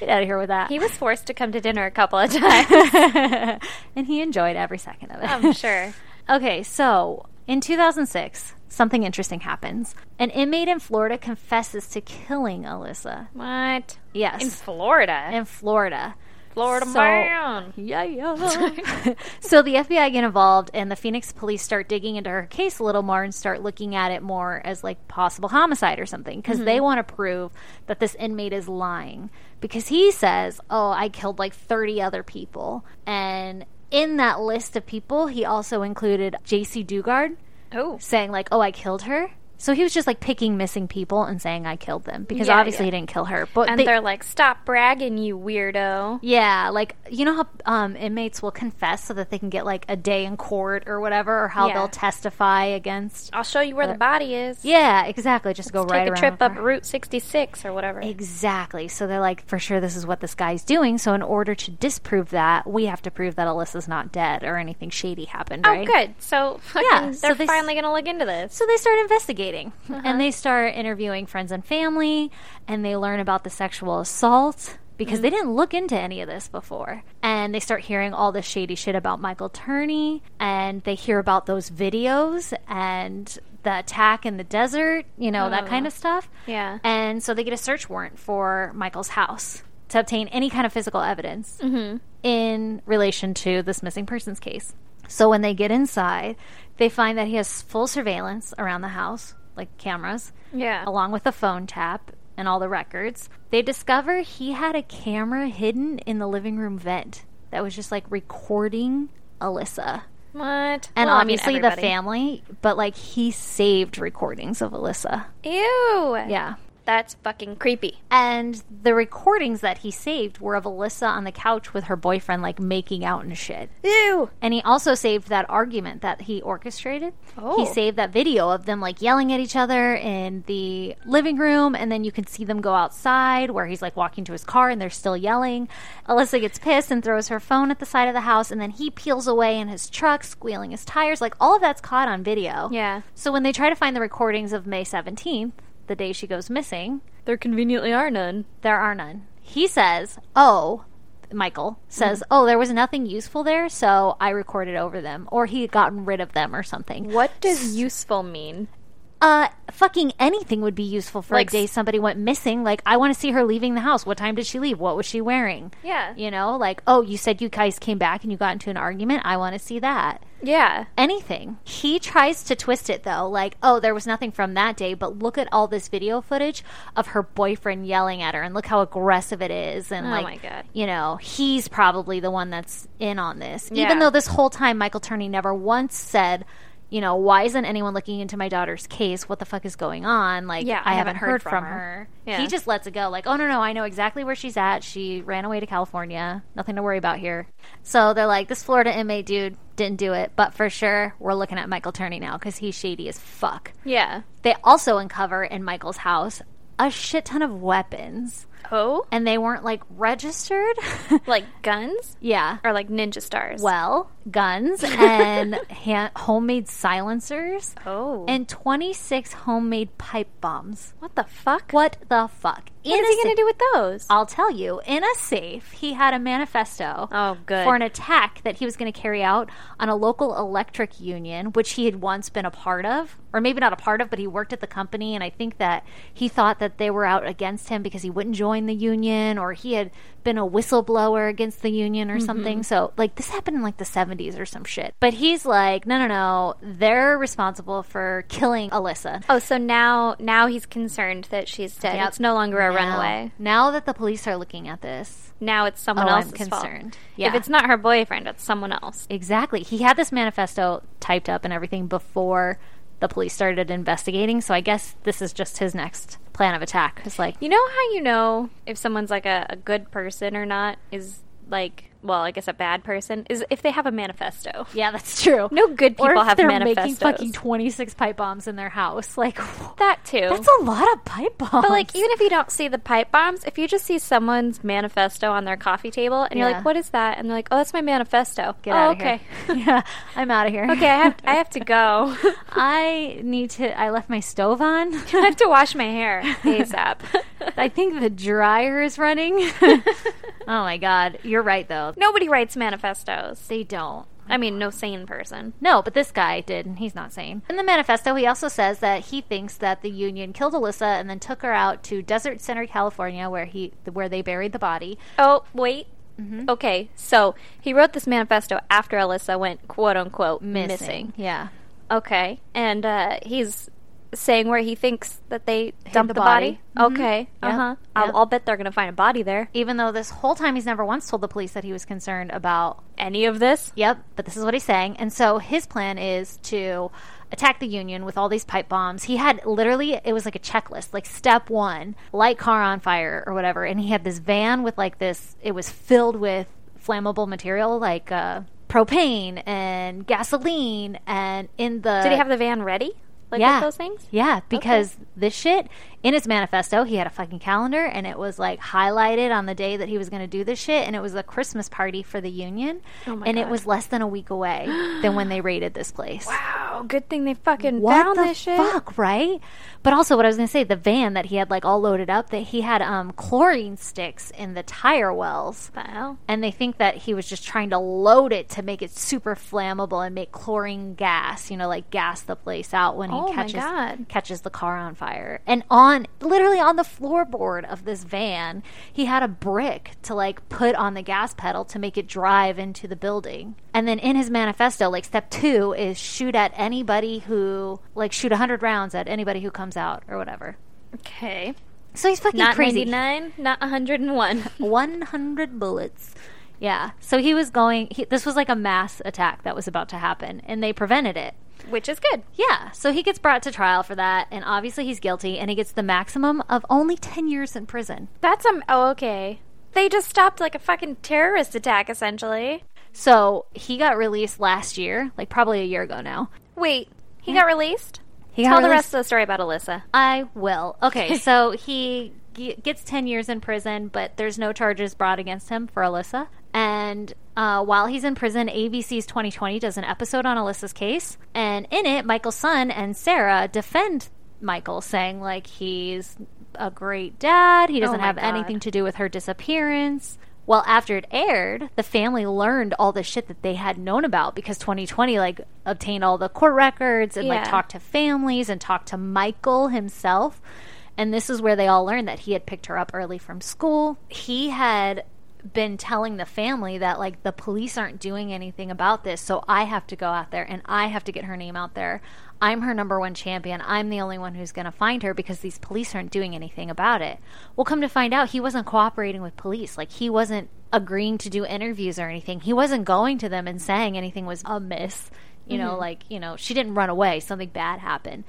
Get out of here with that. He was forced to come to dinner a couple of times. *laughs* and he enjoyed every second of it. I'm sure. Okay, so in 2006, something interesting happens. An inmate in Florida confesses to killing Alissa. What? Yes. In Florida. in Florida. Florida So- man. Yeah, yeah. *laughs* so the FBI get involved, and the Phoenix police start digging into her case a little more and start looking at it more as like possible homicide or something because they mm-hmm. want to prove that this inmate is lying. Because he says, "Oh, I killed like thirty other people," and in that list of people, he also included Jaycee Dugard, Oh. saying like, "Oh, I killed her." So he was just like picking missing people and saying I killed them because Yeah, obviously yeah. he didn't kill her. But And they- they're like, stop bragging, you weirdo. yeah, like you know how um, inmates will confess so that they can get like a day in court or whatever, or how Yeah. they'll testify against. I'll show you where the body is. Yeah, exactly. Just go right Take a trip up park. Route 66 or whatever. Exactly. So they're like, for sure, this is what this guy's doing. So in order to disprove that, we have to prove that Alissa's not dead or anything shady happened. Oh, right? good. So fucking, Yeah, they're they finally going to look into this. So they start investigating and Uh-huh. they start interviewing friends and family and they learn about the sexual assault because Mm-hmm. they didn't look into any of this before. And they start hearing all this shady shit about Michael Turney and they hear about those videos and the attack in the desert, you know, that Oh. kind of stuff. Yeah. And so they get a search warrant for Michael's house to obtain any kind of physical evidence Mm-hmm. in relation to this missing persons case. So when they get inside, they find that he has full surveillance around the house, like cameras, Yeah. along with a phone tap and all the records. They discover he had a camera hidden in the living room vent that was just like recording Alissa. What? And Well, I mean, obviously the family, but like he saved recordings of Alissa. Ew. Yeah. That's fucking creepy. And the recordings that he saved were of Alissa on the couch with her boyfriend, like making out and shit. Ew. And he also saved that argument that he orchestrated. Oh. He saved that video of them like yelling at each other in the living room, and then you can see them go outside where he's like walking to his car and they're still yelling. Alissa gets pissed and throws her phone at the side of the house, and then he peels away in his truck, squealing his tires. Like all of that's caught on video. Yeah. So when they try to find the recordings of May 17th, the day she goes missing, There conveniently are none. there are none. He says, "Oh, Michael says, Mm-hmm. "Oh, there was nothing useful there, so I recorded over them or he had gotten rid of them or something." What does useful mean? Uh fucking anything would be useful for Like a day somebody went missing. Like I want to see her leaving the house. What time did she leave? What was she wearing? Yeah. You know, like, "Oh, you said you guys came back and you got into an argument. I want to see that." Yeah. anything. He tries to twist it though, like, oh, there was nothing from that day, but look at all this video footage of her boyfriend yelling at her and look how aggressive it is. And Oh like, my God. you know, he's probably the one that's in on this. Yeah. Even though this whole time Michael Turney never once said, you know, why isn't anyone looking into my daughter's case? What the fuck is going on? Like, Yeah, I, haven't heard, from, her. her. Yeah. He just lets it go. Like, oh no, no, I know exactly where she's at. She ran away to California. Nothing to worry about here. So they're like, this Florida inmate dude didn't do it, but for sure, we're looking at Michael Turney now because he's shady as fuck. Yeah. They also uncover in Michael's house a shit ton of weapons, Oh? and they weren't like registered. *laughs* *laughs* Like guns? yeah. Or like ninja stars? Well, guns *laughs* and homemade silencers Oh. and 26 homemade pipe bombs. what the fuck? What the fuck? What is he going to do with those? I'll tell you. In a safe, he had a manifesto Oh, good. for an attack that he was going to carry out on a local electric union, which he had once been a part of, or maybe not a part of, but he worked at the company. And I think that he thought that they were out against him because he wouldn't join the union, or he had been a whistleblower against the union or mm-hmm. something. So, like, this happened in like the 70s or some shit. But he's like, no, no, no. They're responsible for killing Alissa. Oh, so now now he's concerned that she's dead. Yep. It's no longer a Now- runaway. Now that the police are looking at this, Now it's someone Oh, I'm else's fault. concerned. If it's not her boyfriend, it's someone else. Exactly. He had this manifesto typed up and everything before the police started investigating. So I guess this is just his next plan of attack. It's like, You know how you know if someone's like a, a good person or not is like well, I guess a bad person is if they have a manifesto. yeah, that's true. No good people have they're manifestos. making fucking twenty six pipe bombs in their house. Like *laughs* That too. that's a lot of pipe bombs. but like even if you don't see the pipe bombs, if you just see someone's manifesto on their coffee table and you're like, "What is that?" and they're like, "Oh, that's my manifesto." get oh, out of okay. here. *laughs* yeah, I'm out of here. okay, I have I have to go. *laughs* I need to. I left my stove on. I have to wash my hair ASAP. I think the dryer is running. *laughs* oh my god, you're right though. Nobody writes manifestos. They don't. I mean, no sane person. No, but this guy did, and he's not sane. In the manifesto, he also says that he thinks that the Union killed Alissa and then took her out to Desert Center, California, where he where they buried the body. Oh, wait. Mm-hmm. Okay, so he wrote this manifesto after Alissa went quote unquote missing. Yeah. Okay, and uh, he's saying where he thinks that they dumped the the, body. body. Mhm. Okay, Yep, uh huh. yep. I'll, I'll bet they're gonna find a body there. Even though this whole time he's never once told the police that he was concerned about. Any of this? Yep, but this is what he's saying. And so his plan is to attack the Union with all these pipe bombs. He had literally, it was like a checklist. Like step one, light car on fire or whatever. And he had this van with like this, it was filled with flammable material like uh, propane and gasoline. And in the. Did he have the van ready? Like yeah. those things? Yeah, because this shit in his manifesto, he had a fucking calendar and it was like highlighted on the day that he was going to do this shit and it was a Christmas party for the union Oh and it was less than a week away than when they *gasps* raided this place. Wow, good thing they fucking What found the this shit. fuck, right? But also, what I was going to say, the van that he had like all loaded up, that he had um, chlorine sticks in the tire wells, hell? and they think that he was just trying to load it to make it super flammable and make chlorine gas, you know, like gas the place out when he Oh my catches God. catches the car on fire. And on literally on the floorboard of this van, he had a brick to like put on the gas pedal to make it drive into the building. And then in his manifesto, like step 2 is shoot at anybody who like shoot 100 rounds at anybody who comes out or whatever. Okay. So he's fucking Not crazy. 99, not 101. 100 *laughs* bullets. Yeah. So he was going. He, this was like a mass attack that was about to happen, and they prevented it. Which is good. Yeah, so he gets brought to trial for that, and obviously he's guilty, and he gets the maximum of only 10 years in prison. That's um. Oh, okay. They just stopped like a fucking terrorist attack, essentially. So he got released last year, like probably a year ago now. Wait, he got released. He Tell got the released- rest of the story about Alissa. I will. Okay, *laughs* so he g- gets 10 years in prison, but there's no charges brought against him for Alissa. And uh, while he's in prison, ABC's 20/20 does an episode on Alissa's case. And in it, Michael's son and Sarah defend Michael, saying, like, he's a great dad. He doesn't my have God. anything to do with her disappearance. Well, after it aired, the family learned all the shit that they had known about because 20/20 like obtained all the court records and like Yeah. talked to families and talked to Michael himself. And this is where they all learned that he had picked her up early from school. He had been telling the family that like the police aren't doing anything about this, so I have to go out there and I have to get her name out there. I'm her number one champion. I'm the only one who's going to find her because these police aren't doing anything about it. Well, come to find out, he wasn't cooperating with police. Like, he wasn't agreeing to do interviews or anything. He wasn't going to them and saying anything was amiss. You know, mm-hmm. like, you know, she didn't run away, something bad happened.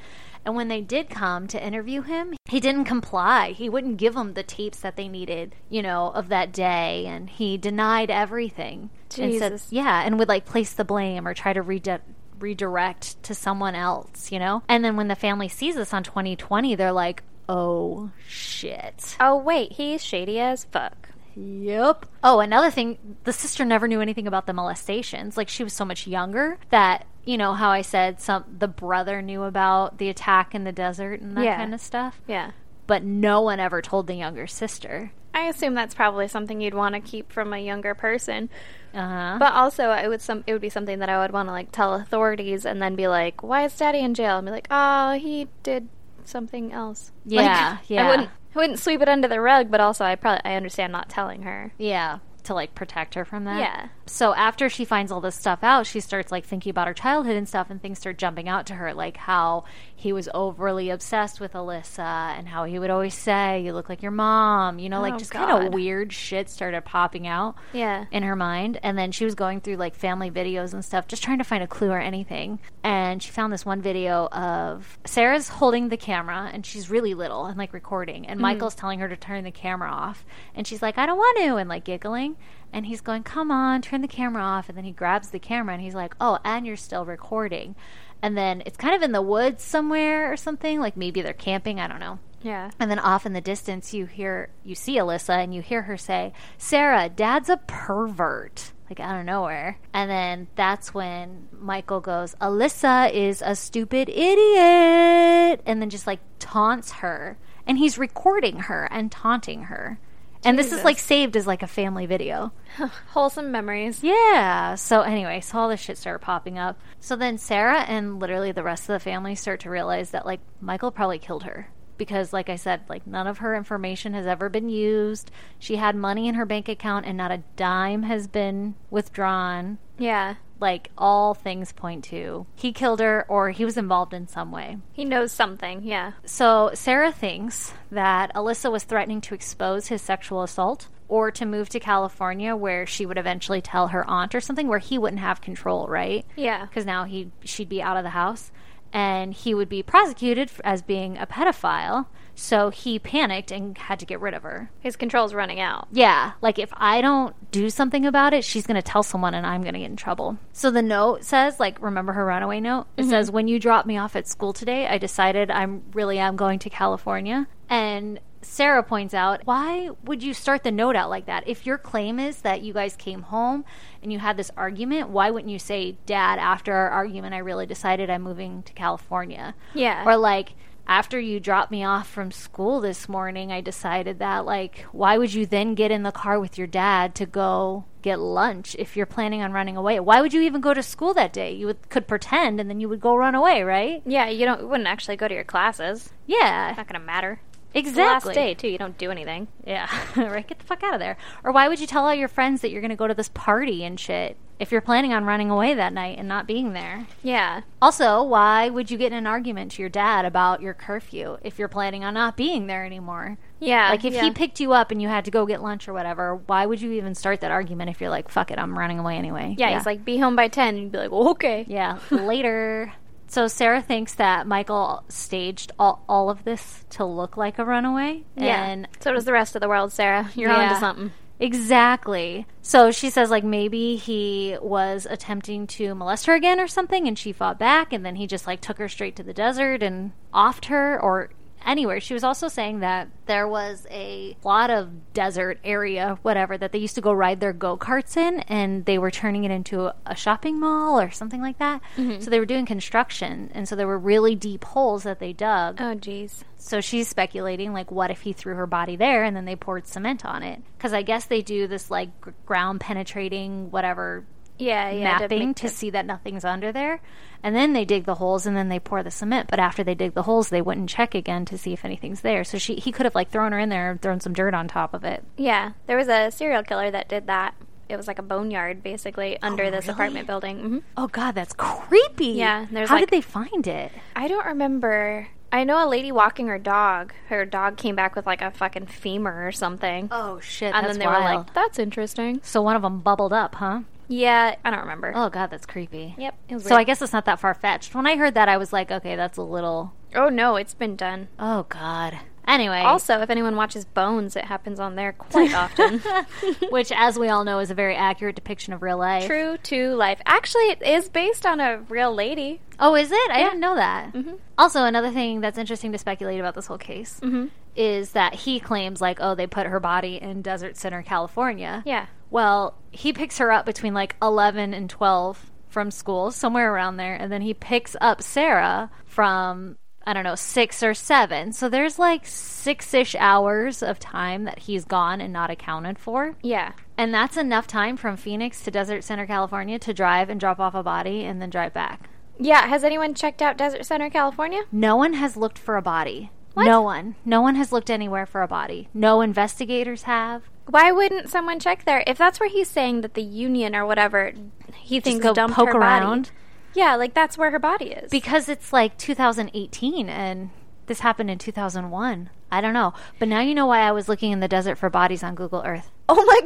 And when they did come to interview him, he didn't comply. He wouldn't give them the tapes that they needed, you know, of that day. And he denied everything. And said, yeah, and would like place the blame or try to redi- redirect to someone else, you know? And then when the family sees this on 20/20, they're like, oh shit. Oh wait, he's shady as fuck. Yep. Oh, another thing, the sister never knew anything about the molestations. Like she was so much younger that you know how I said some the brother knew about the attack in the desert and that Yeah. kind of stuff, Yeah. but no one ever told the younger sister. I assume that's probably something you'd want to keep from a younger person. Uh-huh. But also, it would some it would be something that I would want to like tell authorities and then be like, "Why is Daddy in jail?" And be like, "Oh, he did something else." Yeah, Like, *laughs* yeah. I wouldn't I wouldn't sweep it under the rug, but also I probably I understand not telling her. yeah, to like protect her from that. Yeah. So after she finds all this stuff out, she starts like thinking about her childhood and stuff, and things start jumping out to her, like how he was overly obsessed with Alissa, and how he would always say, "You look like your mom," you know, like Oh, just kind of weird shit started popping out. Yeah. in her mind. And then she was going through like family videos and stuff, just trying to find a clue or anything. And she found this one video of Sarah's holding the camera and she's really little and like recording. And mm-hmm. Michael's telling her to turn the camera off. And she's like, I don't want to, and like giggling. And he's going, Come on, turn the camera off. And then he grabs the camera and he's like, Oh, and you're still recording. And then it's kind of in the woods somewhere or something. Like maybe they're camping. I don't know. Yeah. And then off in the distance, you hear, you see Alissa and you hear her say, Sarah, dad's a pervert. Like out of nowhere. And then that's when Michael goes, Alissa is a stupid idiot. And then just like taunts her. And he's recording her and taunting her. And this is like saved as like a family video. *laughs* Wholesome memories. Yeah. So anyway, so all this shit started popping up. So then Sarah and literally the rest of the family start to realize that like Michael probably killed her because like I said, like none of her information has ever been used. She had money in her bank account and not a dime has been withdrawn. Yeah. Like all things point to he killed her or he was involved in some way. He knows something. Yeah. So Sarah thinks that Alissa was threatening to expose his sexual assault or to move to California where she would eventually tell her aunt or something where he wouldn't have control, right? Yeah. Because now he she'd be out of the house and he would be prosecuted as being a pedophile. So he panicked and had to get rid of her. His control's running out. Yeah, like if I don't do something about it, she's going to tell someone and I'm going to get in trouble. So the note says, like, remember her runaway note? It mm-hmm. says, When you dropped me off at school today, I decided I'm really am going to California. And Sarah points out, Why would you start the note out like that? If your claim is that you guys came home and you had this argument, why wouldn't you say, Dad, after our argument, I really decided I'm moving to California? Yeah. Or like, after you dropped me off from school this morning, I decided that, like, why would you then get in the car with your dad to go get lunch if you're planning on running away? Why would you even go to school that day? You would, could pretend and then you would go run away, right? yeah, you don't you wouldn't actually go to your classes. Yeah, It's Not gonna matter. It's the last exactly. day too. You don't do anything. Yeah, *laughs* right. Get the fuck out of there. Or why would you tell all your friends that you're going to go to this party and shit if you're planning on running away that night and not being there? Yeah. Also, why would you get in an argument to your dad about your curfew if you're planning on not being there anymore? Yeah. Like if yeah. he picked you up and you had to go get lunch or whatever, why would you even start that argument if you're like, fuck it, I'm running away anyway? yeah, he's like, be home by ten, and you'd be like, well, okay. yeah, later. So Sarah thinks that Michael staged all, all of this to look like a runaway. Yeah. And so does the rest of the world, Sarah. You're on Yeah. to something. Exactly. So she says, like, maybe he was attempting to molest her again or something, and she fought back, and then he just, like, took her straight to the desert and offed her or anywhere. She was also saying that there was a lot of desert area, whatever, that they used to go ride their go karts in, and they were turning it into a, shopping mall or something like that. Mm-hmm. So they were doing construction, and so there were really deep holes that they dug. Oh, jeez. So she's speculating, like, what if he threw her body there and then they poured cement on it? Because I guess they do this, like, gr- ground penetrating, whatever, Yeah, yeah. mapping make to see that nothing's under there. And then they dig the holes and then they pour the cement. But after they dig the holes, they wouldn't check again to see if anything's there. So she he could have, like, thrown her in there and thrown some dirt on top of it. Yeah, there was a serial killer that did that. It was like a boneyard, basically, under this Oh, really? apartment building. hmm Oh, God, that's creepy. Yeah, there's, How like- did they find it? I don't remember. I know a lady walking her dog. Her dog came back with like a fucking femur or something. Oh, shit. and then they wild. were like, "That's interesting." So one of them bubbled up, huh? Yeah, I don't remember. Oh, God, that's creepy. Yep. It was So I guess it's not that far fetched. When I heard that, I was like, okay, that's a little. Oh no, it's been done. Oh God. Anyway, Also, if anyone watches Bones, it happens on there quite *laughs* often. *laughs* *laughs* which, as we all know, is a very accurate depiction of real life. True to life. Actually, it is based on a real lady. Oh, is it? I didn't know that. Mm-hmm. Also, another thing that's interesting to speculate about this whole case Mm-hmm. is that he claims like, oh, they put her body in Desert Center, California. Yeah. Well, he picks her up between like eleven and twelve from school, somewhere around there, and then he picks up Sarah from I don't know, six or seven. So there's like six ish hours of time that he's gone and not accounted for. Yeah. And that's enough time from Phoenix to Desert Center, California to drive and drop off a body and then drive back. Yeah. Has anyone checked out Desert Center, California? No one has looked for a body. What? No one. No one has looked anywhere for a body. No investigators have. Why wouldn't someone check there? If that's where he's saying that the union or whatever he Just thinks go dumped poke her around. body. Yeah, like that's where her body is. Because it's like 2018 and this happened in 2001. I don't know. But now you know why I was looking in the desert for bodies on Google Earth. oh my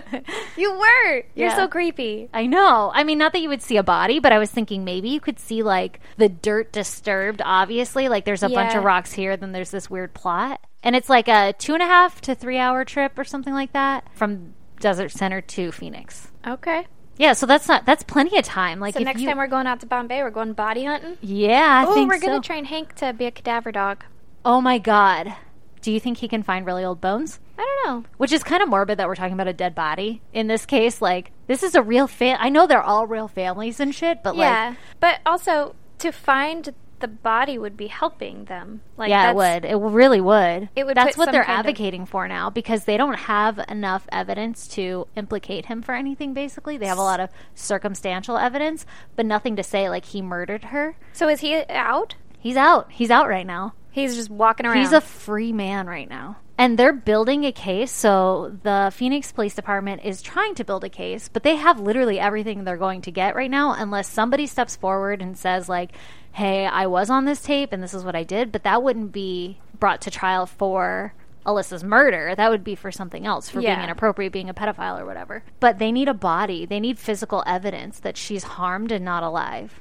god, *laughs* you were. You're Yeah. so creepy. I know. I mean, not that you would see a body, but I was thinking maybe you could see like the dirt disturbed, obviously. Like there's a bunch of rocks here, then there's this weird plot. And it's like a two and a half to three hour trip or something like that from Desert Center to Phoenix. Okay. Yeah, so that's not that's plenty of time. Like So if next you, time we're going out to Bombay, we're going body hunting. yeah, I Oh, we're gonna train Hank to be a cadaver dog. oh my god, do you think he can find really old bones? I don't know. Which is kind of morbid that we're talking about a dead body in this case. Like this is a real fam. I know they're all real families and shit, but yeah, like but also to find the body would be helping them. Like yeah, it would. It really would. It would That's what they're kind of- advocating for now because they don't have enough evidence to implicate him for anything. Basically, they have a lot of circumstantial evidence, but nothing to say like he murdered her. So is he out? He's out. He's out right now. He's just walking around. He's a free man right now. And they're building a case. So the Phoenix Police Department is trying to build a case, but they have literally everything they're going to get right now unless somebody steps forward and says, like, hey, I was on this tape and this is what I did. But that wouldn't be brought to trial for Alissa's murder. That would be for something else, for being inappropriate, being a pedophile or whatever. But they need a body. They need physical evidence that she's harmed and not alive.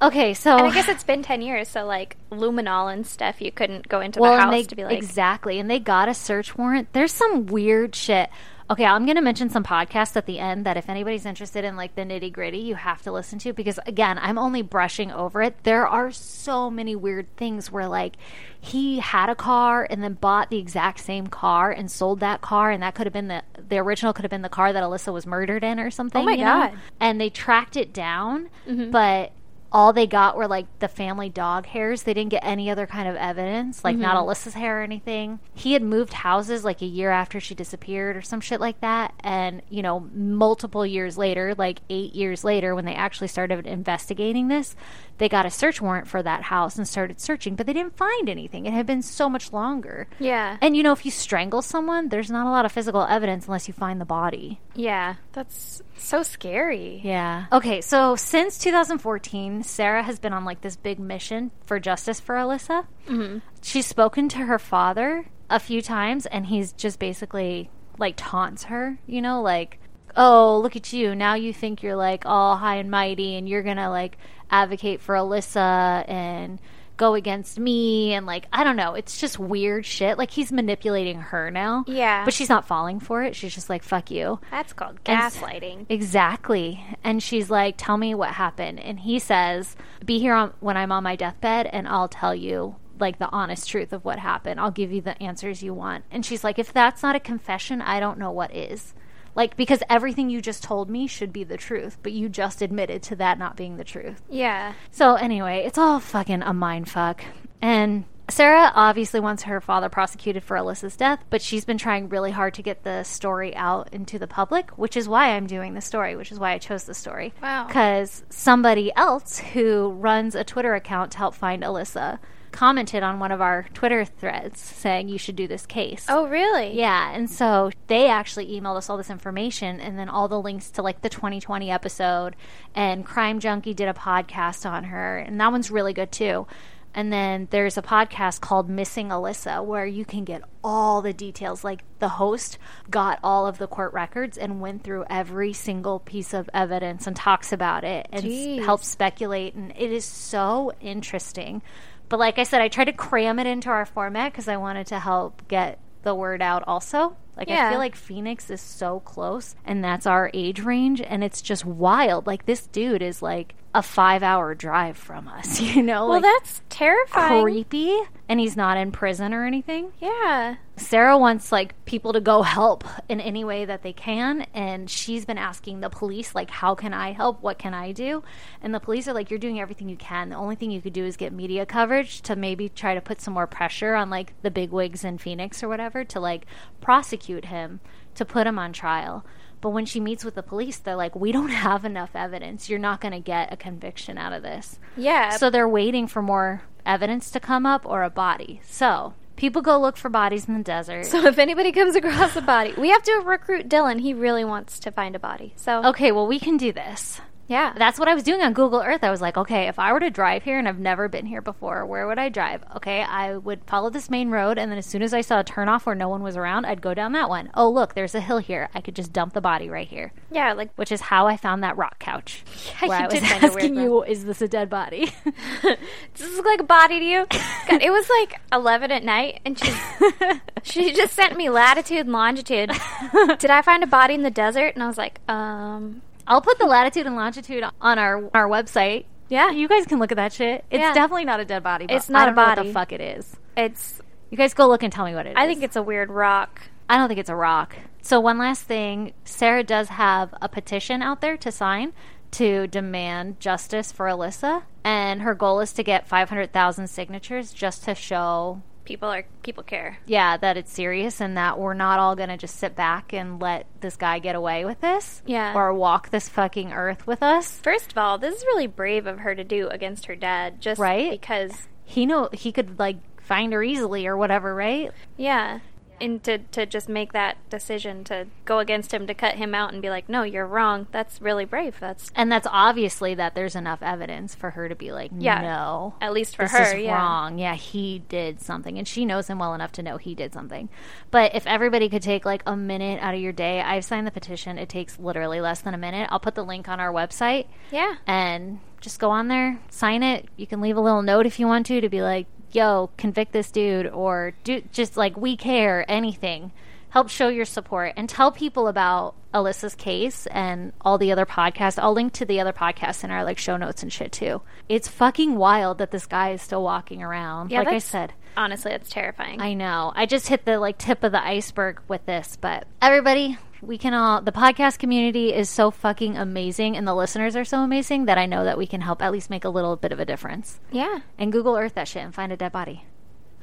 Okay, so and I guess it's been ten years, so like luminol and stuff, you couldn't go into well, the house they, to be like, exactly, and they got a search warrant. There's some weird shit. Okay, I'm going to mention some podcasts at the end that if anybody's interested in like the nitty gritty, you have to listen to because again, I'm only brushing over it. There are so many weird things where like he had a car and then bought the exact same car and sold that car, and that could have been the the original could have been the car that Alissa was murdered in or something. Oh my you know? God. And they tracked it down, mm-hmm. but all they got were like the family dog hairs. They didn't get any other kind of evidence, like not mm-hmm. Alissa's hair or anything. He had moved houses like a year after she disappeared or some shit like that. And, you know, multiple years later, like eight years later, when they actually started investigating this, they got a search warrant for that house and started searching, but they didn't find anything. It had been so much longer. yeah, And, you know, if you strangle someone, there's not a lot of physical evidence unless you find the body. yeah, that's so scary. Yeah. Okay, so since 2014, Sarah has been on like this big mission for justice for Alissa. Mm-hmm. She's spoken to her father a few times, and he's just basically like taunts her, you know, like, oh, look at you. Now you think you're like all high and mighty, and you're gonna like advocate for Alissa and go against me and like I don't know, it's just weird shit. Like he's manipulating her now. Yeah. But she's not falling for it. She's just like fuck you. That's called And- gaslighting. Exactly. And she's like, "Tell me what happened." And he says, "Be here on, when I'm on my deathbed and I'll tell you like the honest truth of what happened. I'll give you the answers you want." And she's like, "If that's not a confession, I don't know what is." Like because everything you just told me should be the truth, but you just admitted to that not being the truth. Yeah. So anyway, it's all fucking a mind fuck. And Sarah obviously wants her father prosecuted for Alissa's death, but she's been trying really hard to get the story out into the public, which is why I'm doing the story, which is why I chose the story. Wow. Because somebody else who runs a Twitter account to help find Alissa commented on one of our Twitter threads saying you should do this case. Oh, really? Yeah, and so they actually emailed us all this information and then all the links to like the 20/20 episode and Crime Junkie did a podcast on her and that one's really good too. And then there's a podcast called Missing Alissa where you can get all the details. Like the host got all of the court records and went through every single piece of evidence and talks about it and s- helps speculate. And it is so interesting. But like I said, I tried to cram it into our format because I wanted to help get the word out also. Like I feel like Phoenix is so close and that's our age range and it's just wild. Like this dude is like a 5-hour drive from us, *laughs* you know? Well, like that's terrifying. creepy and he's not in prison or anything. Yeah. Sarah wants like people to go help in any way that they can and she's been asking the police like how can I help? What can I do? And the police are like you're doing everything you can. The only thing you could do is get media coverage to maybe try to put some more pressure on like the big wigs in Phoenix or whatever to like prosecute him to put him on trial. But when she meets with the police, they're like, "We don't *laughs* have enough evidence. You're not going to get a conviction out of this." Yeah. So they're waiting for more evidence to come up or a body. So people go look for bodies in the desert. So if anybody comes across a body, we have to recruit Dylan. He really wants to find a body. So okay, well, we can do this. Yeah, That's what I was doing on Google Earth. I was like, okay, if I were to drive here and I've never been here before, where would I drive? Okay, I would follow this main road, and then as soon as I saw a turnoff where no one was around, I'd go down that one. Oh, look, there's a hill here. I could just dump the body right here, yeah, like which is how I found that rock couch. Yeah, where you I was did find a weird asking you, is this a dead body? *laughs* does this look like a body to you? God, it was like eleven at night, and she *laughs* she just sent me latitude and longitude. *laughs* Did I find a body in the desert? And I was like, um, I'll put the latitude and longitude on our our website. Yeah. you guys can look at that shit. It's Yeah. definitely not a dead body. But It's not I a don't know what body. the fuck it is. it's. You guys go look and tell me what it is. I think it's a weird rock. I don't think it's a rock. So one last thing, Sarah does have a petition out there to sign to demand justice for Alissa, and her goal is to get 500,000 signatures just to show People are people care. yeah, that it's serious and that we're not all going to just sit back and let this guy get away with this Yeah. or walk this fucking earth with us. First of all, this is really brave of her to do against her dad, just Right? because He know he could like find her easily or whatever, right? Yeah. And to, to just make that decision to go against him, to cut him out and be like, no, you're wrong. That's really brave. That's And that's obviously that there's enough evidence for her to be like, Yeah. no, at least for this her. is yeah. wrong. Yeah, he did something, and she knows him well enough to know he did something. But if everybody could take like a minute out of your day, I've signed the petition. It takes literally less than a minute. I'll put the link on our website Yeah. and just go on there, sign it. You can leave a little note if you want to to be like, "Yo, convict this dude," or do just like we care. Anything, help show your support and tell people about Alissa's case and all the other podcasts. I'll link to the other podcasts in our like show notes and shit too. It's fucking wild that this guy is still walking around. Yeah, like I said, Honestly, it's terrifying. I know. I just hit the like tip of the iceberg with this, but everybody, we can all the podcast community is so fucking amazing and the listeners are so amazing that I know that we can help at least make a little bit of a difference. yeah. And Google Earth that shit and find a dead body.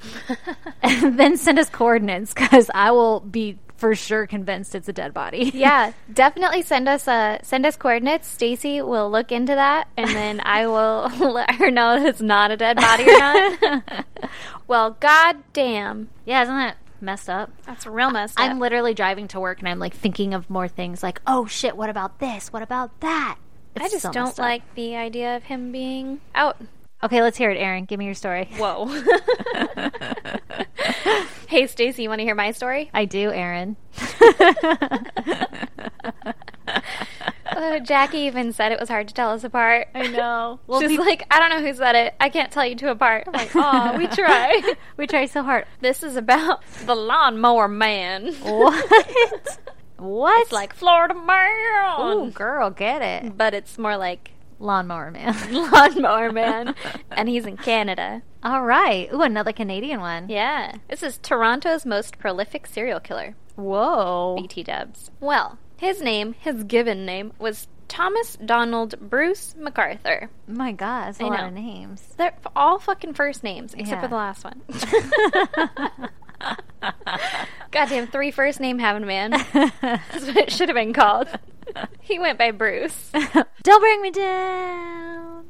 *laughs* and then send us coordinates cuz I will be for sure convinced it's a dead body. *laughs* Yeah, definitely send us uh send us coordinates. Stacey will look into that, and then I *laughs* will let her know that it's not a dead body or not. well, god damn, yeah, isn't that messed up? that's a real messed up. I'm literally driving to work and I'm like thinking of more things like, "Oh shit, what about this? What about that?" I just so don't up. like the idea of him being out. Okay, let's hear it, Erin. Give me your story. Whoa. *laughs* hey, Stacey, you want to hear my story? I do, Erin. *laughs* Uh, *laughs* Jackie even said it was hard to tell us apart. I know. *laughs* Well, She's like, I don't know who said it. I can't tell you two apart. I'm like, oh, we *laughs* try. we try so hard. this is about the lawnmower man. What? what? It's like Florida man. Ooh, girl, get it. But it's more like Lawnmower man. lawnmower man. and he's in Canada. All right. Ooh, another Canadian one. Yeah. This is Toronto's most prolific serial killer. Whoa. BT dubs. Well, his name, his given name, was Thomas Donald Bruce McArthur. My God, that's a I lot know. of names. They're all fucking first names, except Yeah. for the last one. *laughs* Goddamn, three first name having man. *laughs* That's what it should have been called. *laughs* He went by Bruce. Don't bring me down,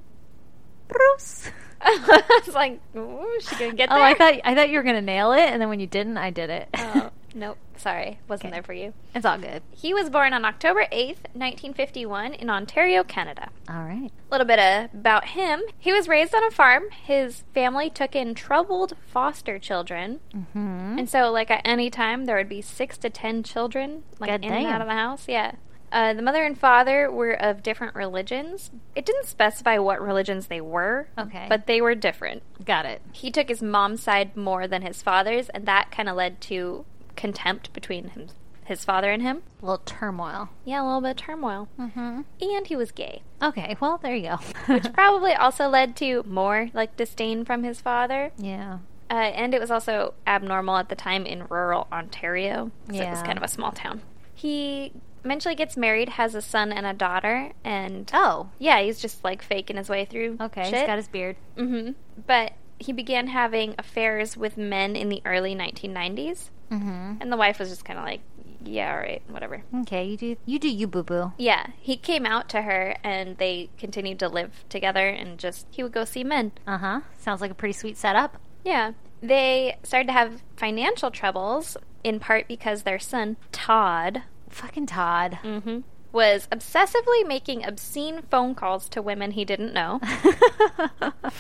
Bruce. I was like, ooh, she gonna get Oh, there? I thought I thought you were gonna nail it, and then when you didn't, I did it. Oh, nope. Sorry, wasn't Okay. there for you. it's all good. He was born on October 8th, 1951, in Ontario, Canada. All right. A little bit about him. He was raised on a farm. His family took in troubled foster children. Hmm. And so, like, at any time, there would be six to ten children, like, God in and out of the house. Yeah. Uh, the mother and father were of different religions. It didn't specify what religions they were, Okay. but they were different. Got it. He took his mom's side more than his father's, and that kind of led to contempt between him, his father and him. A little turmoil. Yeah, a little bit of turmoil. Mm-hmm. And he was gay, Okay. Well, there you go. *laughs* which *laughs* probably also led to more like disdain from his father. yeah. Uh, and it was also abnormal at the time in rural Ontario. 'cause It was kind of a small town. He eventually gets married, has a son and a daughter, and Oh. yeah, he's just like faking his way through. Okay. shit. He's got his beard. Mm-hmm. But he began having affairs with men in the early 1990s, Mm-hmm. and the wife was just kind of like, "Yeah, all right, whatever." Okay. You do. You do. You boo boo. Yeah, he came out to her, and they continued to live together, and just he would go see men. Uh huh. Sounds like a pretty sweet setup. Yeah. They started to have financial troubles, in part because their son, Todd, Fucking Todd. hmm was obsessively making obscene phone calls to women he didn't know. *laughs*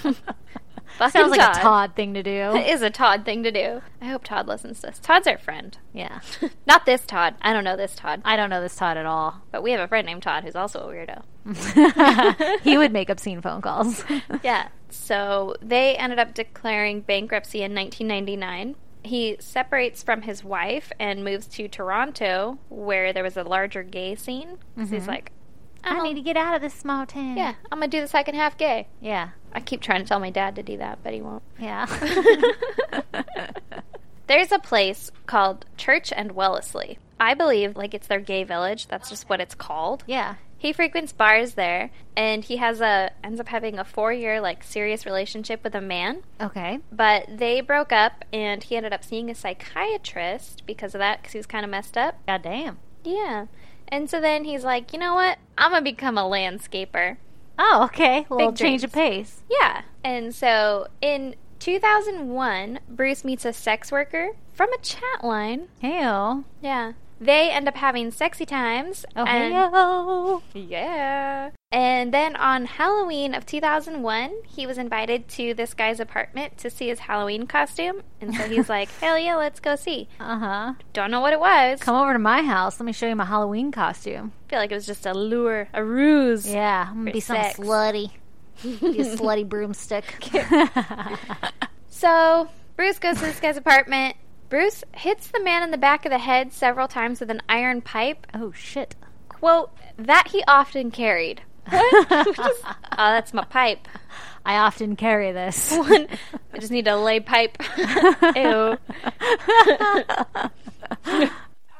*laughs* Fucking Sounds like Todd. a Todd thing to do. *laughs* It is a Todd thing to do. I hope Todd listens to this. Todd's our friend. yeah. *laughs* Not this Todd. I don't know this Todd. I don't know this Todd at all. But we have a friend named Todd who's also a weirdo. *laughs* he would make obscene phone calls. Yeah. So they ended up declaring bankruptcy in 1999. He separates from his wife and moves to Toronto, where there was a larger gay scene. 'Cause he's Mhm. I "Oh, need to get out of this small town. Yeah, I'm gonna do the second half gay. Yeah. I keep trying to tell my dad to do that, but he won't. Yeah. *laughs* There's a place called Church and Wellesley. I believe like it's their gay village. That's just what it's called. yeah. He frequents bars there, and he has a ends up having a four year like serious relationship with a man. Okay. But they broke up, and he ended up seeing a psychiatrist because of that, because he was kind of messed up. God damn. Yeah. And so then he's like, you know what? I'm gonna become a landscaper. Oh, okay. A little Big change of pace. Yeah. And so in 2001, Bruce meets a sex worker from a chat line. Heyo. Yeah. They end up having sexy times. Oh, and- *laughs* Yeah. And then on Halloween of 2001, he was invited to this guy's apartment to see his Halloween costume. And so he's *laughs* like, hell yeah, let's go see. Uh huh. Don't know what it was. Come over to my house. Let me show you my Halloween costume. I feel like it was just a lure, a ruse. Yeah, I'm gonna For be some sex. slutty. Be a *laughs* slutty broomstick. So Bruce goes to this guy's apartment. Bruce hits the man in the back of the head several times with an iron pipe. oh shit. Quote, that he often carried. *laughs* *laughs* What? Oh, that's my pipe. I often carry this. *laughs* One, I just need to lay pipe. Ew.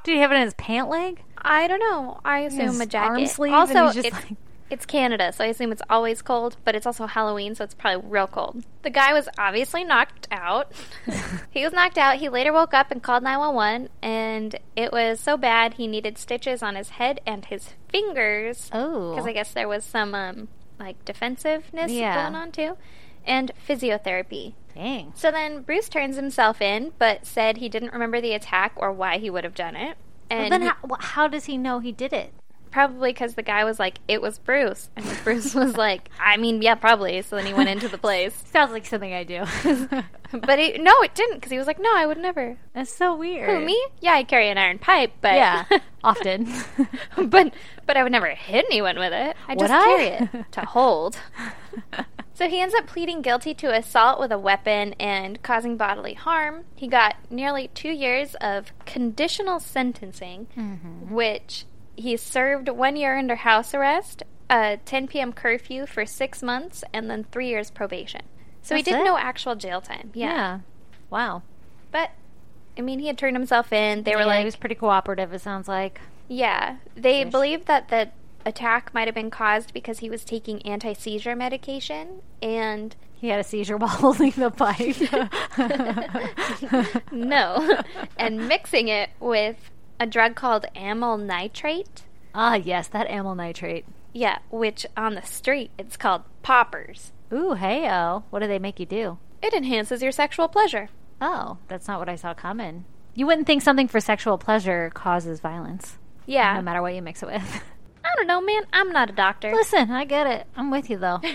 Do you have it in his pant leg? I don't know. I assume a jacket. arm sleeve, also, and he's just it's, like- it's Canada, so I assume it's always cold, but it's also Halloween, so it's probably real cold. The guy was obviously knocked out. *laughs* he was knocked out. He later woke up and called 911, and it was so bad he needed stitches on his head and his fingers. Oh. Because I guess there was some, um, like, defensiveness Yeah. going on, too. And physiotherapy. Dang. So then Bruce turns himself in, but said he didn't remember the attack or why he would have done it. Well, And then he- how, how does he know he did it? Probably because the guy was like, "It was Bruce," and *laughs* Bruce was like, "I mean, yeah, probably." So then he went into the place, *laughs* Sounds like something I do. *laughs* but he, no, it didn't because he was like, "No, I would never." That's so weird. Who me? Yeah, I carry an iron pipe, but Yeah, often. but but I would never hit anyone with it. I just I? carry it to hold. So he ends up pleading guilty to assault with a weapon and causing bodily harm. He got nearly two years of conditional sentencing, Mm-hmm. which he served one year under house arrest, a 10 p.m. curfew for six months, and then three years probation. So he did it? no actual jail time. Yeah. yeah. Wow. But, I mean, he had turned himself in. They were like, he was pretty cooperative. It sounds like. Yeah, they Ish. believe that the attack might have been caused because he was taking anti seizure medication, and He had a seizure while *laughs* holding the pipe. *laughs* no, *laughs* and mixing it with a drug called amyl nitrate. ah, yes, that amyl nitrate. Yeah, which on the street it's called poppers. Ooh, hey, oh. What do they make you do? It enhances your sexual pleasure. Oh, that's not what I saw coming. You wouldn't think something for sexual pleasure causes violence, Yeah, no matter what you mix it with. I don't know, man. I'm not a doctor. Listen, I get it. I'm with you, though. *laughs*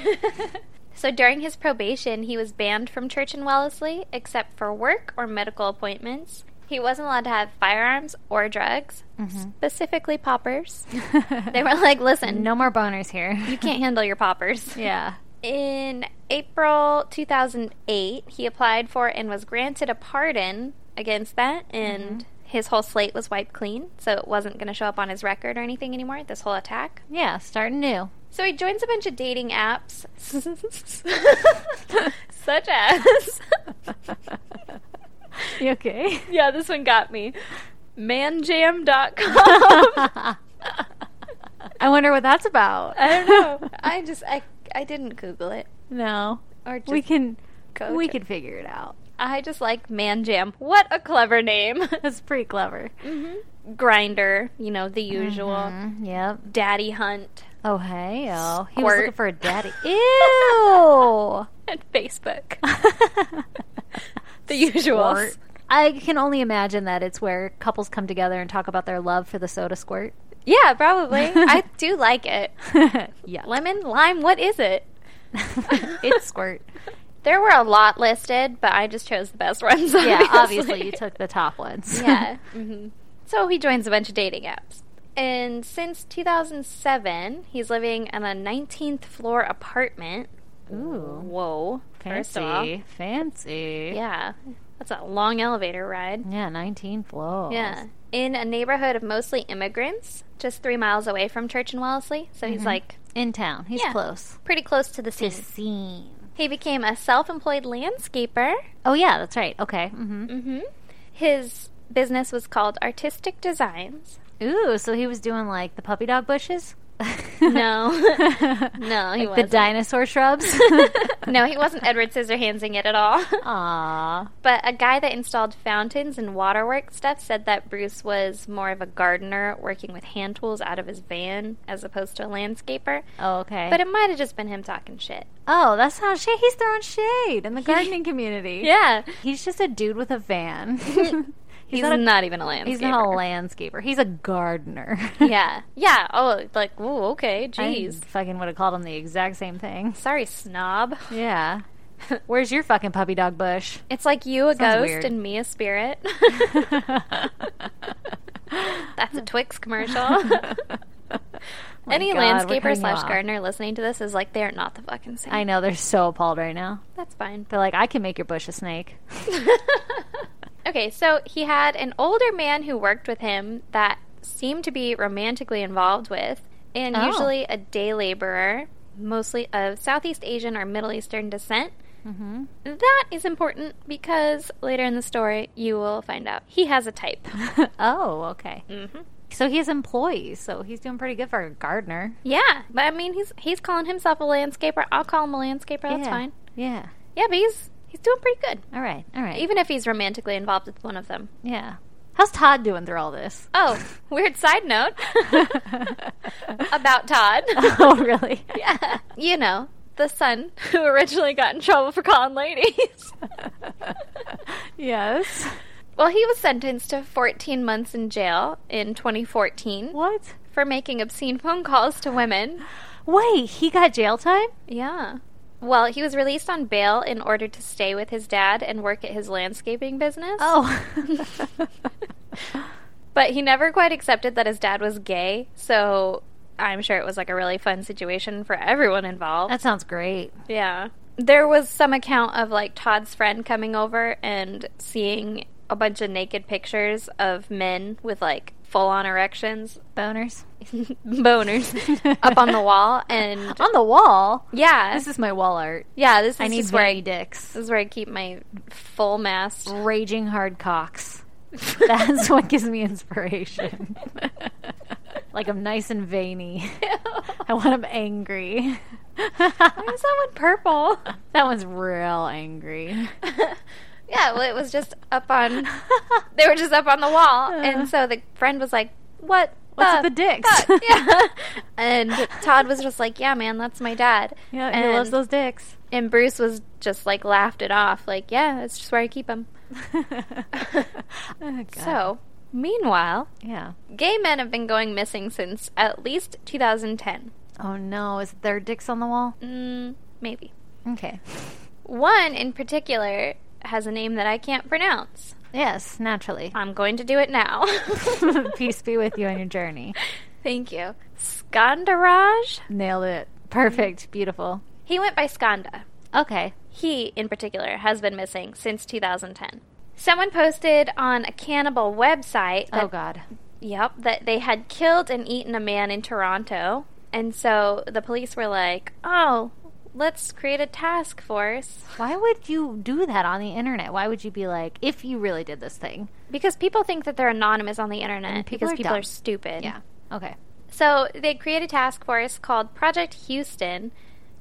*laughs* So during his probation, he was banned from Church and Wellesley except for work or medical appointments. He wasn't allowed to have firearms or drugs, mm-hmm. specifically poppers. *laughs* They were like, listen, no more boners here. you can't handle your poppers. *laughs* yeah. In April 2008, he applied for and was granted a pardon against that, and mm-hmm. his whole slate was wiped clean, so it wasn't going to show up on his record or anything anymore, this whole attack. Yeah, starting new. So he joins a bunch of dating apps, *laughs* such as. You okay? *laughs* yeah, this one got me. Manjam.com. I wonder what that's about. I don't know. I just I I didn't Google it No. or We can we to- can figure it out. I just like Manjam. What a clever name. *laughs* That's pretty clever. hmm Grindr, you know the usual. Mhm, Yep. Daddy Hunt Oh hey oh. He was looking for a daddy. Ew. *laughs* and Facebook. The *laughs* usuals. I can only imagine that it's where couples come together and talk about their love for the soda squirt. Yeah, probably. I do like it. *laughs* yeah. Lemon, lime, what is it? *laughs* it's squirt. There were a lot listed, but I just chose the best ones. Yeah, obviously you took the top ones. yeah. hmm So he joins a bunch of dating apps. And since 2007, he's living in a 19th floor apartment. Ooh. Whoa. First of all. Fancy. Fancy. Yeah. That's a long elevator ride. Yeah, 19 floors. Yeah. In a neighborhood of mostly immigrants, just three miles away from Church and Wellesley. So he's like In town. He's Yeah. close. pretty close to the scene. To scene. He became a self employed landscaper. Oh, yeah, that's right. Okay. Mm-hmm. Mm hmm His business was called Artistic Designs. Ooh, so he was doing like the puppy dog bushes? *laughs* No. *laughs* No, he like the dinosaur shrubs? *laughs* no, he wasn't Edward Scissorhandsing it at all. Aw. But a guy that installed fountains and waterworks stuff said that Bruce was more of a gardener working with hand tools out of his van as opposed to a landscaper. Oh, okay. But it might have just been him talking shit. oh, that's how shade. He's throwing shade in the gardening community. Yeah. He's just a dude with a van. He's, not not, a- even a landscaper. He's not a landscaper. He's a gardener. *laughs* yeah. Yeah. Oh, like, ooh, okay. I Jeez. fucking would have called him the exact same thing. Sorry, snob. Yeah. *laughs* Where's your fucking puppy dog bush? It's like you a Sounds ghost weird. and me a spirit. *laughs* That's a Twix commercial. My Any God, landscaper slash gardener listening to this is like they're not the fucking same. I know they're so appalled right now. That's fine. They're like, I can make your bush a snake. Okay, so he had an older man who worked with him that seemed to be romantically involved with, and Oh. usually a day laborer, mostly of Southeast Asian or Middle Eastern descent. hmm That is important because later in the story you will find out he has a type. *laughs* oh, okay. hmm So he has employees, so he's doing pretty good for a gardener. Yeah, but I mean he's he's calling himself a landscaper. I'll call him a landscaper. That's yeah. fine. Yeah. Yeah, but he's he's doing pretty good, All right. All right. even if he's romantically involved with one of them. yeah. How's Todd doing through all this? Oh, *laughs* weird side note *laughs* about Todd. *laughs* oh, really? yeah, you know the son who originally got in trouble for calling ladies. yes. well, he was sentenced to 14 months in jail in 2014 What? for making obscene phone calls to women. Wait, he got jail time? Yeah. Well, he was released on bail in order to stay with his dad and work at his landscaping business. Oh. *laughs* But he never quite accepted that his dad was gay, so I'm sure it was like a really fun situation for everyone involved. that sounds great. Yeah. There was some account of like Todd's friend coming over and seeing a bunch of naked pictures of men with like full on erections, Boners. *laughs* boners, *laughs* up on the wall. And *laughs* On the wall? yeah, This is my wall art. yeah, this is I need where I, dicks. this is where I keep my full mast. Raging hard cocks. That's what gives me inspiration. like I'm nice and veiny. I want them angry. Why is that one purple? That one's real angry. Yeah, well, it was just up on. They were just up on the wall, and so the friend was like, "What? What's the with the dicks? fuck?" *laughs* yeah. And Todd was just like, "Yeah, man, that's my dad." Yeah, and, he loves those dicks. And Bruce was just like laughed it off, like, "Yeah, it's just where I keep them." *laughs* oh, God. So, meanwhile, yeah. gay men have been going missing since at least 2010. Oh no, is there dicks on the wall? Mm, maybe. Okay. One in particular has a name that I can't pronounce. Yes, naturally. I'm going to do it now. *laughs* Peace be with you on your journey. *laughs* Thank you. Skandaraj? Nailed it. Perfect. Beautiful. He went by Skanda. Okay. He, in particular, has been missing since 2010. Someone posted on a cannibal website oh, that, oh God. yep, that they had killed and eaten a man in Toronto. And so the police were like, oh, let's create a task force. Why would you do that on the internet? Why would you be like, if you really did this thing? Because people think that they're anonymous on the internet people because are people dumb. are stupid. Yeah. Okay. So they created a task force called Project Houston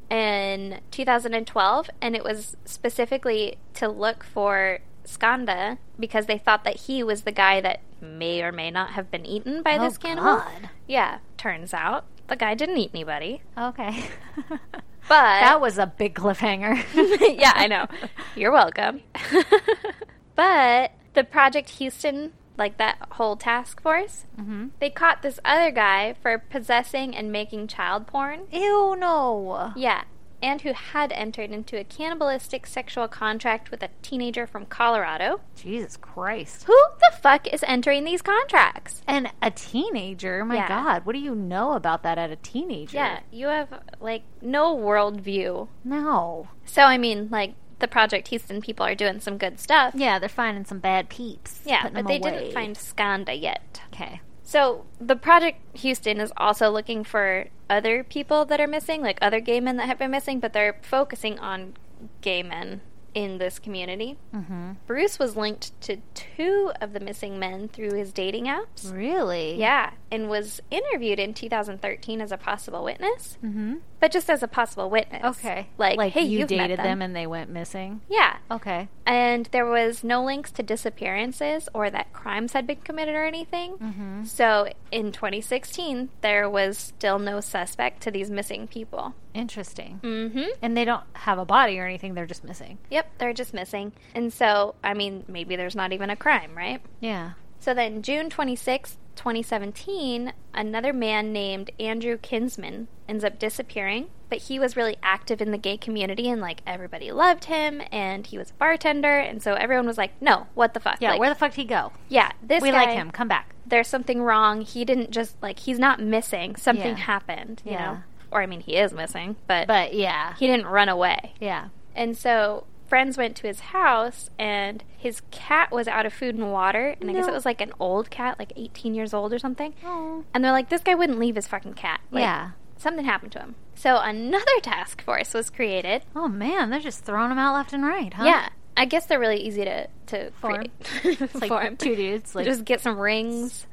in 2012, and it was specifically to look for Skanda because they thought that he was the guy that may or may not have been eaten by Oh, this cannibal. God. Yeah, turns out the guy didn't eat anybody. Okay. *laughs* But that was a big cliffhanger. *laughs* yeah, I know. You're welcome. *laughs* but the Project Houston, like that whole task force, mm-hmm. they caught this other guy for possessing and making child porn. Ew, no. Yeah, and who had entered into a cannibalistic sexual contract with a teenager from Colorado. Jesus Christ. Who the fuck is entering these contracts? And a teenager? My Yeah. God. What do you know about that at a teenager? Yeah, you have like no worldview. No. So I mean, like the Project Houston people are doing some good stuff. Yeah, they're finding some bad peeps. Yeah, but they away. didn't find Skanda yet. Okay. So the Project Houston is also looking for other people that are missing, like other gay men that have been missing, but they're focusing on gay men in this community. Mm-hmm. Bruce was linked to two of the missing men through his dating apps. Really? Yeah, and was interviewed in 2013 as a possible witness, Mm-hmm. But just as a possible witness. Okay. like, like hey, you dated them. them and they went missing. Yeah, Okay. and there was no links to disappearances or that crimes had been committed or anything. Mm-hmm. So in 2016, there was still no suspect to these missing people. Interesting. Mm-hmm. And they don't have a body or anything. They're just missing. Yep, they're just missing. And so, I mean, maybe there's not even a crime, right? Yeah. So then, June 26, 2017, another man named Andrew Kinsman ends up disappearing, but he was really active in the gay community and like everybody loved him and he was a bartender. And so everyone was like, no, what the fuck? Yeah. Like, where the fuck did he go? yeah, this we guy, like him. Come back. There's something wrong. He didn't just like, he's not missing. Something Yeah. happened, you Yeah. know? Or I mean, he is missing, but, But yeah. he didn't run away. yeah. And so friends went to his house and his cat was out of food and water and I guess it was like an old cat, like 18 years old or something. Oh. And they're like this guy wouldn't leave his fucking cat. Like, yeah. Something happened to him. So another *laughs* task force was created. Oh man, they're just throwing them out left and right, huh? Yeah. I guess they're really easy to to Form. create. *laughs* It's like Form. two dudes, like *laughs* Just get some rings.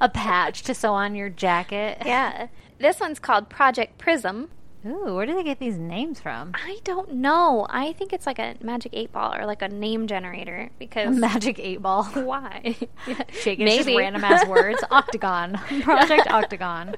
a patch to sew on your jacket. Yeah. This one's called Project Prism. Ooh, where do they get these names from? I don't know. I think it's like a magic eight ball or like a name generator because Magic eight ball. *laughs* why? *laughs* Shaking it's just Maybe. random ass words. *laughs* Octagon. Project Octagon.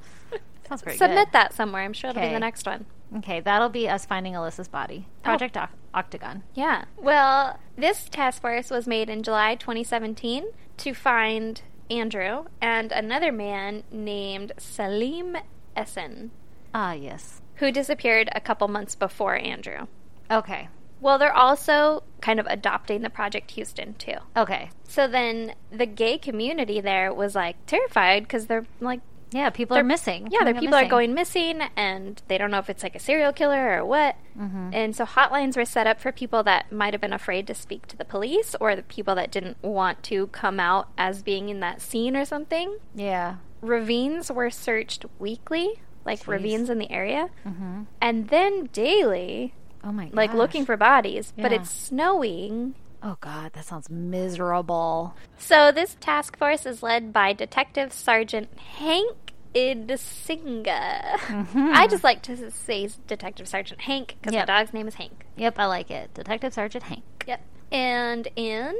Sounds pretty good. Submit good. that somewhere. I'm sure it'll be Okay. the next one. Okay, that'll be us finding Alissa's body. Project Oc- Octagon. Yeah. Well, this task force was made in July 2017 to find Andrew, and another man named Selim Esen, Ah, yes. Who disappeared a couple months before Andrew. Okay. Well, they're also kind of adopting the Project Houston too. Okay. So then the gay community there was like terrified because they're like, Yeah, people They're- missing. yeah, their people are missing. going missing and they don't know if it's like a serial killer or what. Mm-hmm. And so hotlines were set up for people that might have been afraid to speak to the police or the people that didn't want to come out as being in that scene or something. Yeah. Ravines were searched weekly, like Jeez. ravines in the area, Mm-hmm. and then daily, Oh my god. like looking for bodies. But it's snowing. Oh god, that sounds miserable. So this task force is led by Detective Sergeant Hank Idsinga. *laughs* I just like to say Detective Sergeant Hank because Yep. my dog's name is Hank. Yep, I like it. Detective Sergeant Hank. Yep. And in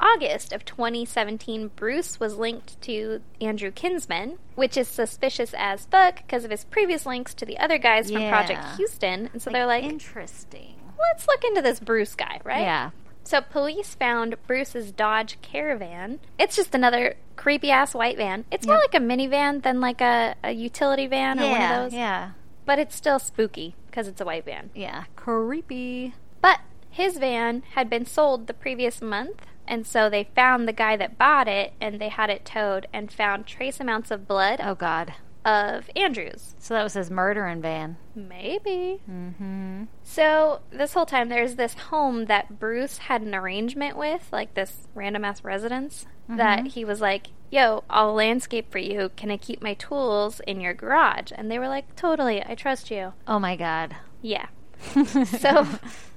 August of 2017, Bruce was linked to Andrew Kinsman, which is suspicious as fuck because of his previous links to the other guys from Project Houston. And so they're like, interesting. let's look into this Bruce guy, right? Yeah. So police found Bruce's Dodge Caravan. It's just another creepy ass white van. It's more like a minivan than like a, a utility van or one of those. Yeah. But it's still spooky because it's a white van. Yeah. Creepy. But his van had been sold the previous month, and so they found the guy that bought it and they had it towed and found trace amounts of blood Oh god. of Andrew's. So that was his murdering van. Maybe. Mm-hmm. So this whole time, there's this home that Bruce had an arrangement with, like this random ass residence, that he was like, "Yo, I'll landscape for you. Can I keep my tools in your garage?" And they were like, "Totally, I trust you." Oh my god. Yeah. *laughs* So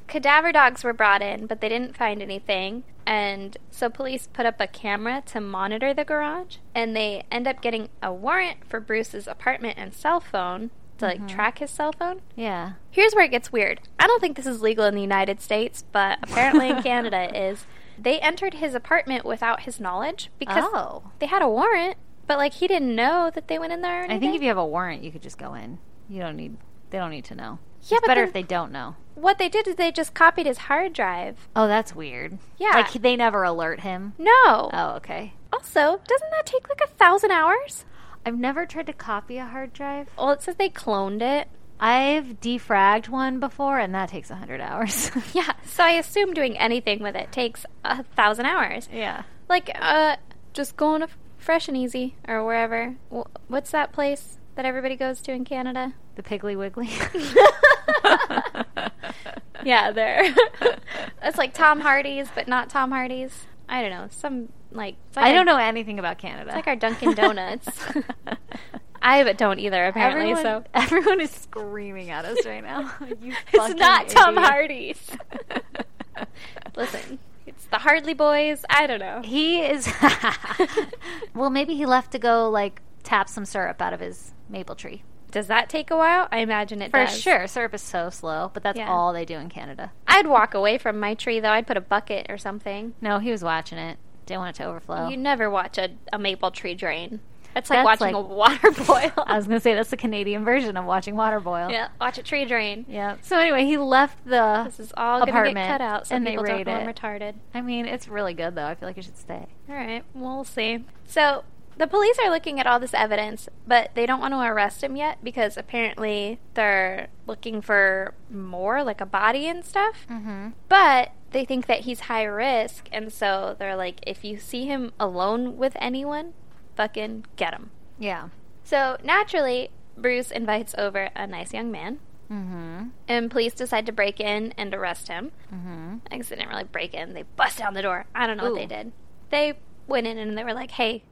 cadaver dogs were brought in, but they didn't find anything. And so police put up a camera to monitor the garage, and they end up getting a warrant for Bruce's apartment and cell phone to like mm-hmm. track his cell phone. Yeah. Here's where it gets weird. I don't think this is legal in the United States, but apparently in *laughs* Canada it is. They entered his apartment without his knowledge because Oh. they had a warrant, but like he didn't know that they went in there. Or I think if you have a warrant, you could just go in. You don't need. They don't need to know. Yeah, it's but better then- if they don't know. what they did is they just copied his hard drive. Oh, that's weird. Yeah. Like they never alert him. No. Oh, okay. Also, doesn't that take like a thousand hours? I've never tried to copy a hard drive. Well, it says they cloned it. I've defragged one before, and that takes a hundred hours. *laughs* *laughs* Yeah, so I assume doing anything with it takes a thousand hours. yeah. Like, uh, just going to Fresh and Easy or wherever. What's that place that everybody goes to in Canada? The Piggly Wiggly. *laughs* Yeah, there. *laughs* It's like Tom Hardy's, but not Tom Hardy's. I don't know. Some like like I don't know anything about Canada. It's like our Dunkin' Donuts. *laughs* I don't either, apparently. everyone, so everyone is screaming at us right now. You it's not Tom. Hardy's. Listen, it's the Hardly Boys. I don't know. He is. well, maybe he left to go like tap some syrup out of his maple tree. Does that take a while? I imagine it For does. sure, syrup is so slow, but that's Yeah. all they do in Canada. I'd walk away from my tree though. I'd put a bucket or something. No, he was watching it. Didn't want it to overflow. You never watch a, a maple tree drain. It's like That's watching like- a water *laughs* boil. *laughs* I was gonna say that's the Canadian version of watching water boil. yeah, watch a tree drain. Yeah. So anyway, he left the. This is all gonna get Apartment, cut out so and they people don't know I'm it. retarded. I mean, it's really good though. I feel like it should stay. All right, we'll see. So the police are looking at all this evidence, but they don't want to arrest him yet because apparently they're looking for more, like a body and stuff. Mm-hmm. But they think that he's high risk, and so they're like, if you see him alone with anyone, fucking get him. Yeah. So naturally, Bruce invites over a nice young man, Mm-hmm. and police decide to break in and arrest him. Mm-hmm. I guess they didn't really break in. They bust down the door. I don't know what they did. They went in and they were like, hey,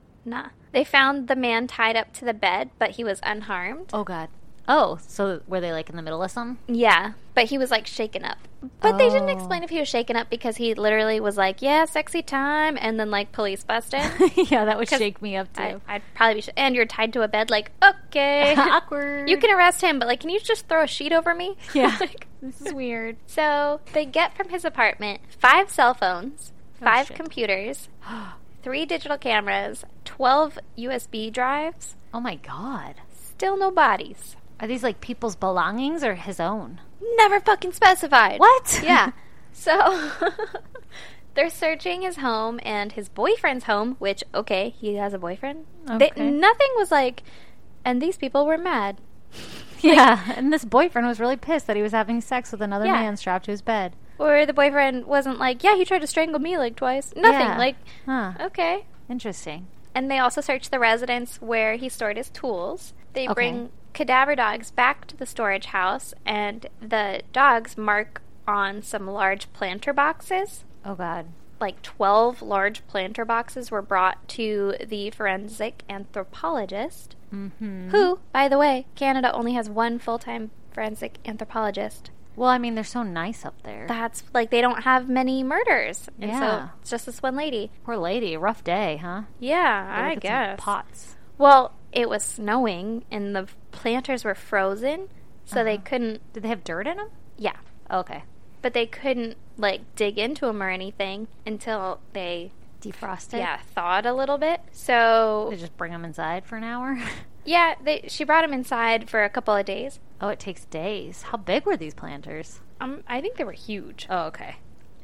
They found the man tied up to the bed, but he was unharmed. Oh God. Oh, so were they like in the middle of something? Yeah, but he was like shaken up. But they didn't Oh. explain if he was shaken up because he literally was like, yeah, sexy time, and then like police busted. *laughs* yeah, that would shake me up too. I, I'd probably be. Sh- and you're tied to a bed, like, okay. *laughs* *laughs* Awkward. You can arrest him, but like, can you just throw a sheet over me? Yeah. like, This is weird. So they get from his apartment five cell phones, Oh, five shit. computers, *gasps* three digital cameras, 12 USB drives, Oh my God. still no bodies. Are these like people's belongings or his own? Never fucking specified. What? *laughs* Yeah. So *laughs* They're searching his home and his boyfriend's home, which, okay, he has a boyfriend. Okay. They, nothing was like, and these people were mad. *laughs* Yeah, and this boyfriend was really pissed that he was having sex with another Yeah. man strapped to his bed. Or the boyfriend wasn't like, yeah, he tried to strangle me like twice. Nothing. Yeah. Like, Huh. okay. Interesting. And they also searched the residence where he stored his tools. They Okay. bring cadaver dogs back to the storage house, and the dogs mark on some large planter boxes. Oh God. Like 12 large planter boxes were brought to the forensic anthropologist, Mm-hmm. who, by the way, Canada only has one full time forensic anthropologist. Well, I mean, they're so nice up there. That's like they don't have many murders. And Yeah. so it's just this one lady. Poor lady, rough day, huh? Yeah, I guess. pots. Well, it was snowing and the planters were frozen, so they Uh-huh. couldn't. Did they have dirt in them? Yeah, Okay. but they couldn't like dig into them or anything until they Defrosted. yeah thawed a little bit. So They just bring them inside for an hour. *laughs* yeah, they she brought them inside for a couple of days. Oh, it takes days. How big were these planters? Um, I think they were huge. Oh, okay.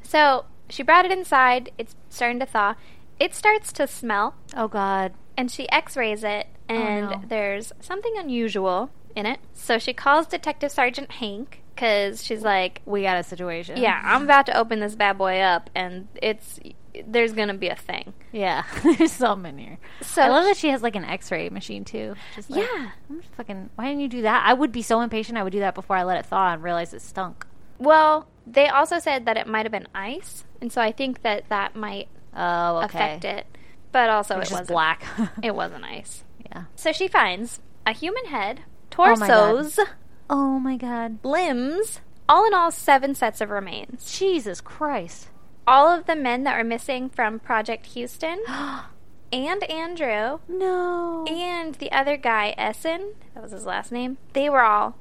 So she brought it inside. It's starting to thaw. It starts to smell, Oh God. and she X-rays it, and no. there's something unusual in it. So she calls Detective Sergeant Hank because she's like, We got a situation. Yeah, I'm about to open this bad boy up, and it's there's gonna be a thing. Yeah. *laughs* There's in here. So I love that she has like an X-ray machine too. Just like, Yeah. I'm just fucking. Why didn't you do that? I would be so impatient. I would do that before I let it thaw and realize it stunk. Well, they also said that it might have been ice, and so I think that that might Oh, okay. affect it. But also, It was black. *laughs* It wasn't ice. yeah. So she finds a human head, Oh torsos, Oh Oh my God. limbs, all in all, seven sets of remains. Jesus Christ. All of the men that were missing from Project Houston, *gasps* and Andrew, no. and the other guy, Esen, that was his last name, they were all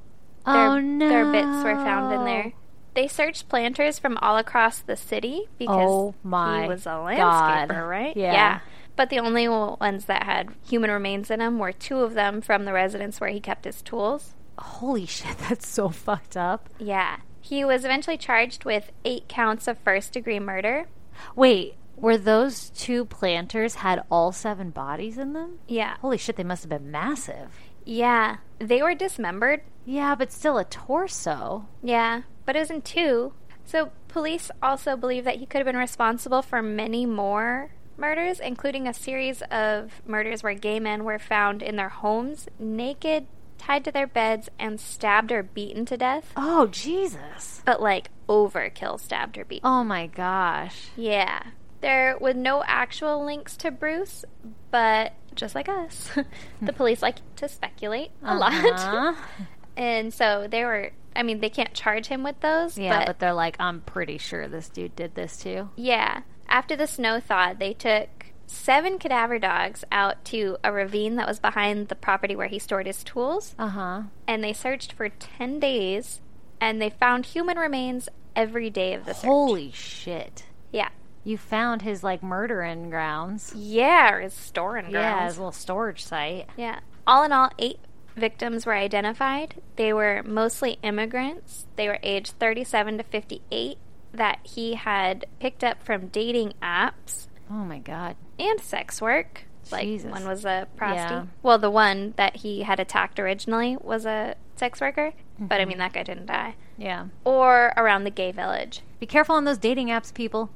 oh, their, oh no. their bits were found in there. They searched planters from all across the city because Oh my he was a landscaper, God. right? Yeah. But the only ones that had human remains in them were two of them from the residence where he kept his tools. Holy shit, *laughs* that's so fucked up. Yeah. He was eventually charged with eight counts of first degree murder. Wait, were those two planters had all seven bodies in them? Yeah. Holy shit, they must have been massive. Yeah. They were dismembered. Yeah, but still a torso. Yeah. But it was in two. So police also believe that he could have been responsible for many more murders, including a series of murders where gay men were found in their homes, naked, tied to their beds, and stabbed or beaten to death. Oh, Jesus. But like overkill stabbed or beaten. Oh my gosh. Yeah. There were no actual links to Bruce, but just like us, *laughs* the police like to speculate a lot. Uh-huh. *laughs* and so they were, I mean, they can't charge him with those. Yeah, but, but, they're like, I'm pretty sure this dude did this too. yeah. After the snow thawed, they took seven cadaver dogs out to a ravine that was behind the property where he stored his tools. Uh huh. And they searched for 10 days, and they found human remains every day of the search. Holy shit. Yeah. You found his like murdering grounds. Yeah, or his storing grounds. Yeah, his little storage site. Yeah. All in all, eight victims were identified. They were mostly immigrants. They were aged 37 to 58 that he had picked up from dating apps Oh my god. and sex work. Like Jesus. one was a prostitute. Yeah. Well, the one that he had attacked originally was a sex worker, but Mm-hmm. I mean that guy didn't die. Yeah. Or around the gay village. Be careful on those dating apps, people.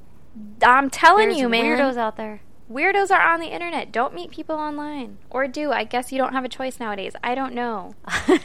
I'm telling There's you, man. weirdos out there. Weirdos are on the internet. Don't meet people online. Or do. I guess you don't have a choice nowadays. I don't know. *laughs* Why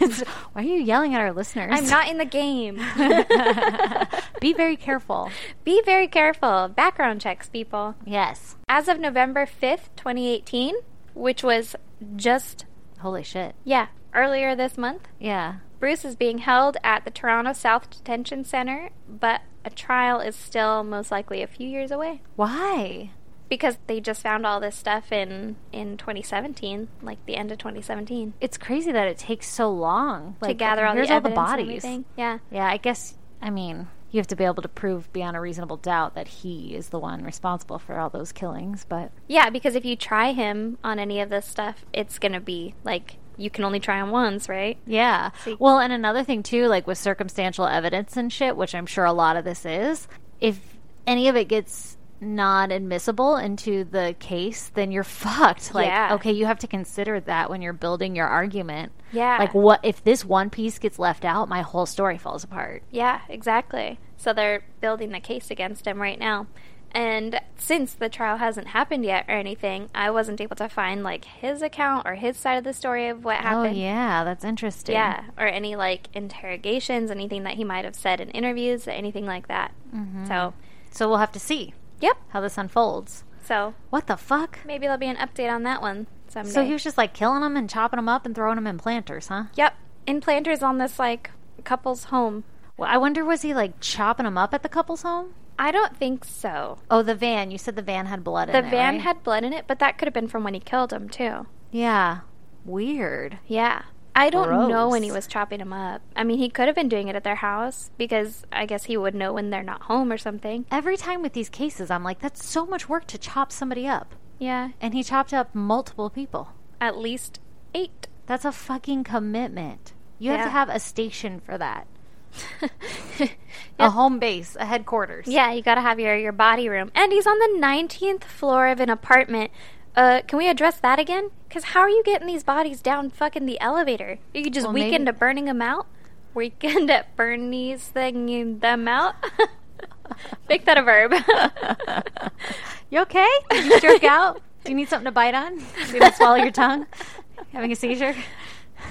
are you yelling at our listeners? I'm not in the game. *laughs* Be very careful. Be very careful. Background checks, people. Yes. As of November 5th, 2018, which was just, Holy shit. yeah, earlier this month, Yeah. Bruce is being held at the Toronto South Detention Center, but a trial is still most likely a few years away. Why? Because they just found all this stuff in, in 2017, like the end of 2017, It's crazy that it takes so long to gather all the all the bodies. Yeah. Yeah, I guess. I mean, you have to be able to prove beyond a reasonable doubt that he is the one responsible for all those killings. But Yeah, because if you try him on any of this stuff, it's going to be like you can only try him once, right? yeah, well, and another thing too, like with circumstantial evidence and shit, which I'm sure a lot of this is, if any of it gets not admissible into the case, then you're *laughs* fucked. Like, Yeah. okay, you have to consider that when you're building your argument. Yeah. Like, what if this one piece gets left out? My whole story falls apart. Yeah, exactly. So they're building the case against him right now. And since the trial hasn't happened yet or anything, I wasn't able to find like his account or his side of the story of what happened. Oh yeah, that's interesting. Yeah, or any like interrogations, anything that he might have said in interviews, anything like that. Mm-hmm. So, So we'll have to see yep. how this unfolds. So What the fuck? maybe there'll be an update on that one someday. So he was just like killing them and chopping them up and throwing them in planters, huh? Yep, in planters on this like couple's home. Well, I wonder was he like chopping them up at the couple's home? I don't think so. Oh, the van. You said the van had blood The in it. The van right? had blood in it, but that could have been from when he killed him too. Yeah. Weird. Yeah. I don't know when he was chopping them up. I mean, he could have been doing it at their house because I guess he would know when they're not home or something. Every time with these cases, I'm like, that's so much work to chop somebody up. Yeah, And he chopped up multiple people. at least eight. That's a fucking commitment. You have to have a station for that. *laughs* A home base, a headquarters. Yeah, you got to have your your body room. And he's on the 19th floor of an apartment. Uh, can we address that again? Because how are you getting these bodies down fucking the elevator? Are You just Well, weekend maybe- at burning *laughs* them out? Weekend at Bernie's thing them out? Make that a verb. *laughs* You okay? Did you jerk out? Do you need something to bite on? Did you *laughs* swallow your tongue? Having a seizure?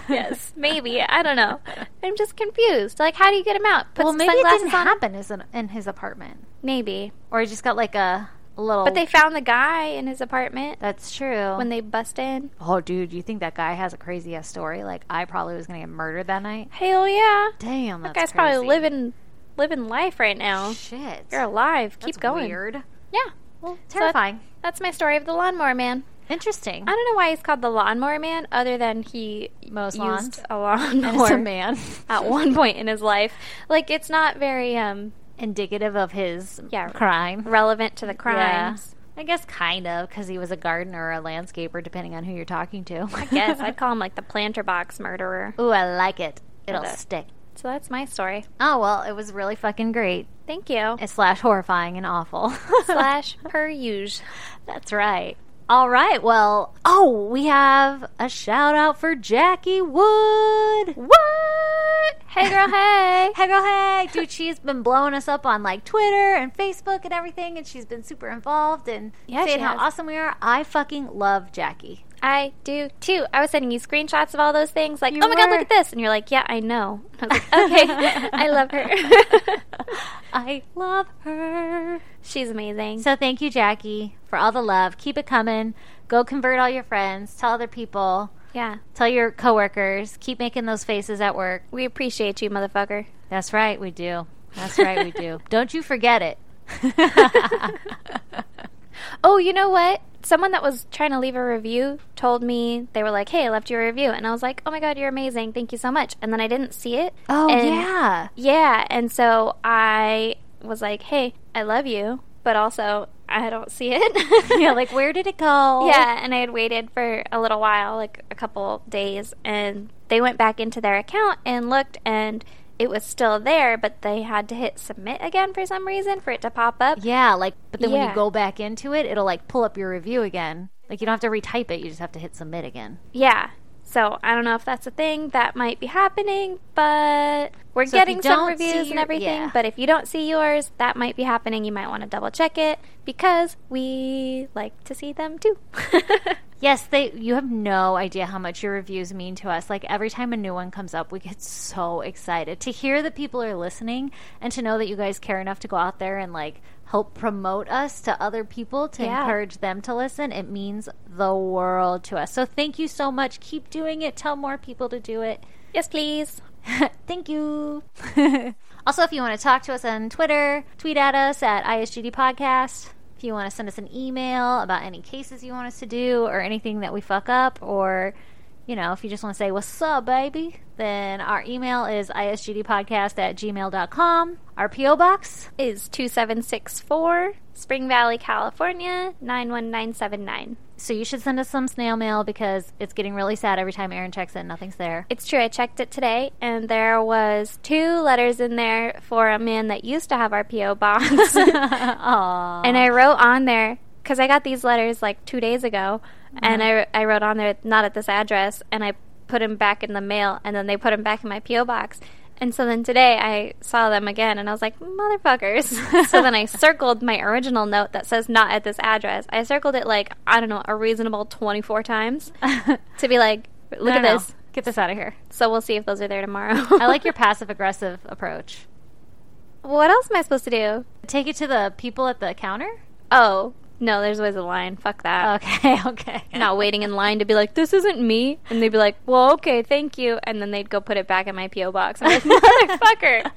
yes, maybe. I don't know. I'm just confused. Like, how do you get him out? Put well, maybe it didn't on? happen in his apartment. Maybe. Or he just got like a little. But they found the guy in his apartment That's true. when they bust in. oh, dude, you think that guy has a crazy ass story? Like, I probably was going to get murdered that night? Hell yeah. Damn, that's That guy's crazy. probably living living life right now. Shit. You're alive. That's Keep going. Weird. Yeah. Well, so Terrifying. that's my story of the lawnmower man. Interesting. I don't know why he's called the lawnmower man, other than he Mows used lawns. a *laughs* it's a lawnmower man. *laughs* at one point in his life. Like it's not very um Indicative of his Yeah. crime. relevant to the crimes. Yeah. I guess kind of, because he was a gardener or a landscaper, depending on who you're talking to. I guess *laughs* I'd call him like the planter box murderer. Ooh, I like it. It'll it. Uh, stick. So that's my story. Oh, well, it was really fucking great. Thank you. It's slash horrifying and awful. Slash *laughs* per usual. That's right. All right. Well, oh, we have a shout out for Jackie Wood. What? Hey girl, hey. *laughs* Hey girl, hey, dude! She's been blowing us up on like Twitter and Facebook and everything, and she's been super involved and Yeah, saying how awesome we are. I fucking love Jackie. I do too. I was sending you screenshots of all those things, like, You oh my god, look at this, and you're like, yeah, I know. I was like, okay, *laughs* I love her. *laughs* I love her. She's amazing. So thank you, Jackie, for all the love. Keep it coming. Go convert all your friends. Tell other people. yeah, Tell your coworkers. Keep making those faces at work. we appreciate you, motherfucker. That's right, we do. That's right, we do. *laughs* Don't you forget it. Oh, you know what? Someone that was trying to leave a review told me they were like, "Hey, I left you a review," and I was like, "Oh my god, you're amazing! Thank you so much." And then I didn't see it. oh And- yeah. yeah. And so I was like, "Hey, I love you," but also I don't see it. *laughs* yeah, like where did it go? Yeah, and I had waited for a little while, like a couple days, and they went back into their account and looked, and it was still there, but they had to hit submit again for some reason for it to pop up. Yeah, like but then when you go back into it, it'll like pull up your review again. Like you don't have to retype it, you just have to hit submit again. Yeah. So I don't know if that's a thing that might be happening, but we're So getting some reviews and everything. yeah. But if you don't see yours, that might be happening. You might want to double check it because we like to see them too. *laughs* Yes, they you have no idea how much your reviews mean to us. Like every time a new one comes up, we get so excited to hear that people are listening and to know that you guys care enough to go out there and like help promote us to other people to Yeah. encourage them to listen. It means the world to us. So thank you so much. Keep doing it. Tell more people to do it. yes, please. *laughs* Thank you. *laughs* also, if you want to talk to us on Twitter, tweet at us at ISGD Podcast. You want to send us an email about any cases you want us to do or anything that we fuck up or you know, if you just want to say, what's up, baby, then our email is isgdpodcast at gmail.com. Our P.O. Box is 2764 Spring Valley, California 91979. So you should send us some snail mail because it's getting really sad every time Erin checks it. Nothing's there. It's true. I checked it today, and there was two letters in there for a man that used to have our PO box. *laughs* *laughs* Aww. and I wrote on there because I got these letters like two days ago, and uh-huh. I I wrote on there not at this address, and I put them back in the mail, and then they put them back in my PO box. And so then today I saw them again and I was like, motherfuckers. *laughs* so then I circled my original note that says not at this address. I circled it like, I don't know, a reasonable 24 times *laughs* to be like, look at this. Get this out of here. So we'll see if those are there tomorrow. *laughs* I like your passive aggressive approach. what else am I supposed to do? Take it to the people at the counter? Oh, no, there's always a line. Fuck that. Okay, *laughs* okay. Not waiting in line to be like, this isn't me. And they'd be like, well, okay, thank you. And then they'd go put it back in my P.O. box. I'm like, *laughs* motherfucker.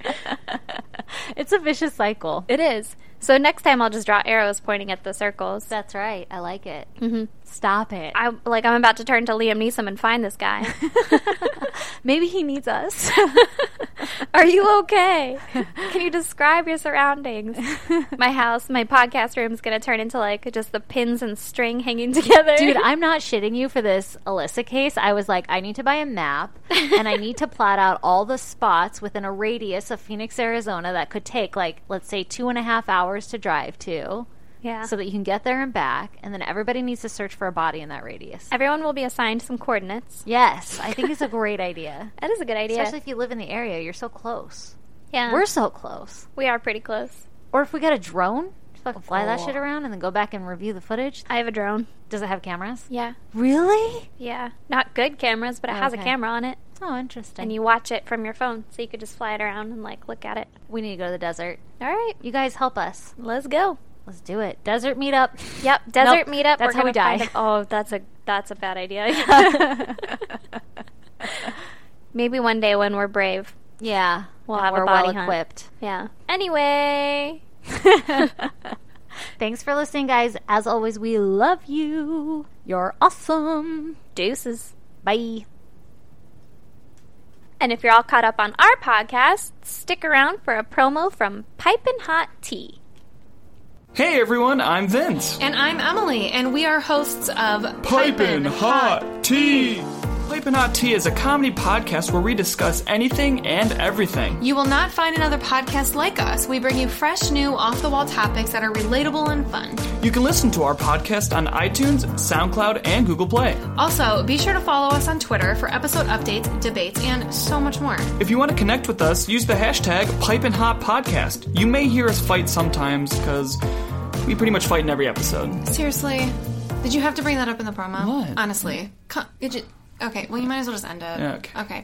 *laughs* it's a vicious cycle. It is. So next time I'll just draw arrows pointing at the circles. That's right. I like it. hmm Stop it. I like I'm about to turn to Liam Neeson and find this guy. *laughs* *laughs* Maybe he needs us. *laughs* Are you okay? Can you describe your surroundings? My house, my podcast room is going to turn into like just the pins and string hanging together. Dude, I'm not shitting you for this Alissa case. I was like, I need to buy a map and I need to plot out all the spots within a radius of Phoenix, Arizona that could take, like, let's say two and a half hours to drive to yeah. so that you can get there and back. And then everybody needs to search for a body in that radius. Everyone will be assigned some coordinates. Yes, I think it's a *laughs* great idea. That is a good idea. Especially if you live in the area, you're so close. yeah. We're so close. we are pretty close. Or if we got a drone, just fucking fly that Oh. shit around and then go back and review the footage. I have a drone. Does it have cameras? Yeah. Really? Yeah. Not good cameras, but it has a Okay. camera on it. Oh, interesting. And you watch it from your phone, so you could just fly it around and like look at it. we need to go to the desert. All right, You guys help us. let's go. Let's do it. Desert meetup. Yep, desert Nope, meetup. that's We're how we die. find a- oh, that's a that's a bad idea. *laughs* *laughs* Maybe one day when we're brave, Yeah. We'll have a we're body well hunt. equipped. yeah. Anyway, *laughs* Thanks for listening, guys. As always, we love you. You're awesome. deuces. Bye. And if you're all caught up on our podcast, stick around for a promo from Pipin' Hot Tea. Hey everyone, I'm Vince. And I'm Emily, and we are hosts of Pipin' Hot Tea. Pipin' Hot Tea is a comedy podcast where we discuss anything and everything. You will not find another podcast like us. We bring you fresh, new, off the wall topics that are relatable and fun. You can listen to our podcast on iTunes, SoundCloud, and Google Play. Also, be sure to follow us on Twitter for episode updates, debates, and so much more. If you want to connect with us, use the hashtag Pipin' Hot Podcast. You may hear us fight sometimes because we pretty much fight in every episode. Seriously, did you have to bring that up in the promo? What? Honestly, Co- did you? Okay, well, you might as well just end it. Yeah, okay. Okay.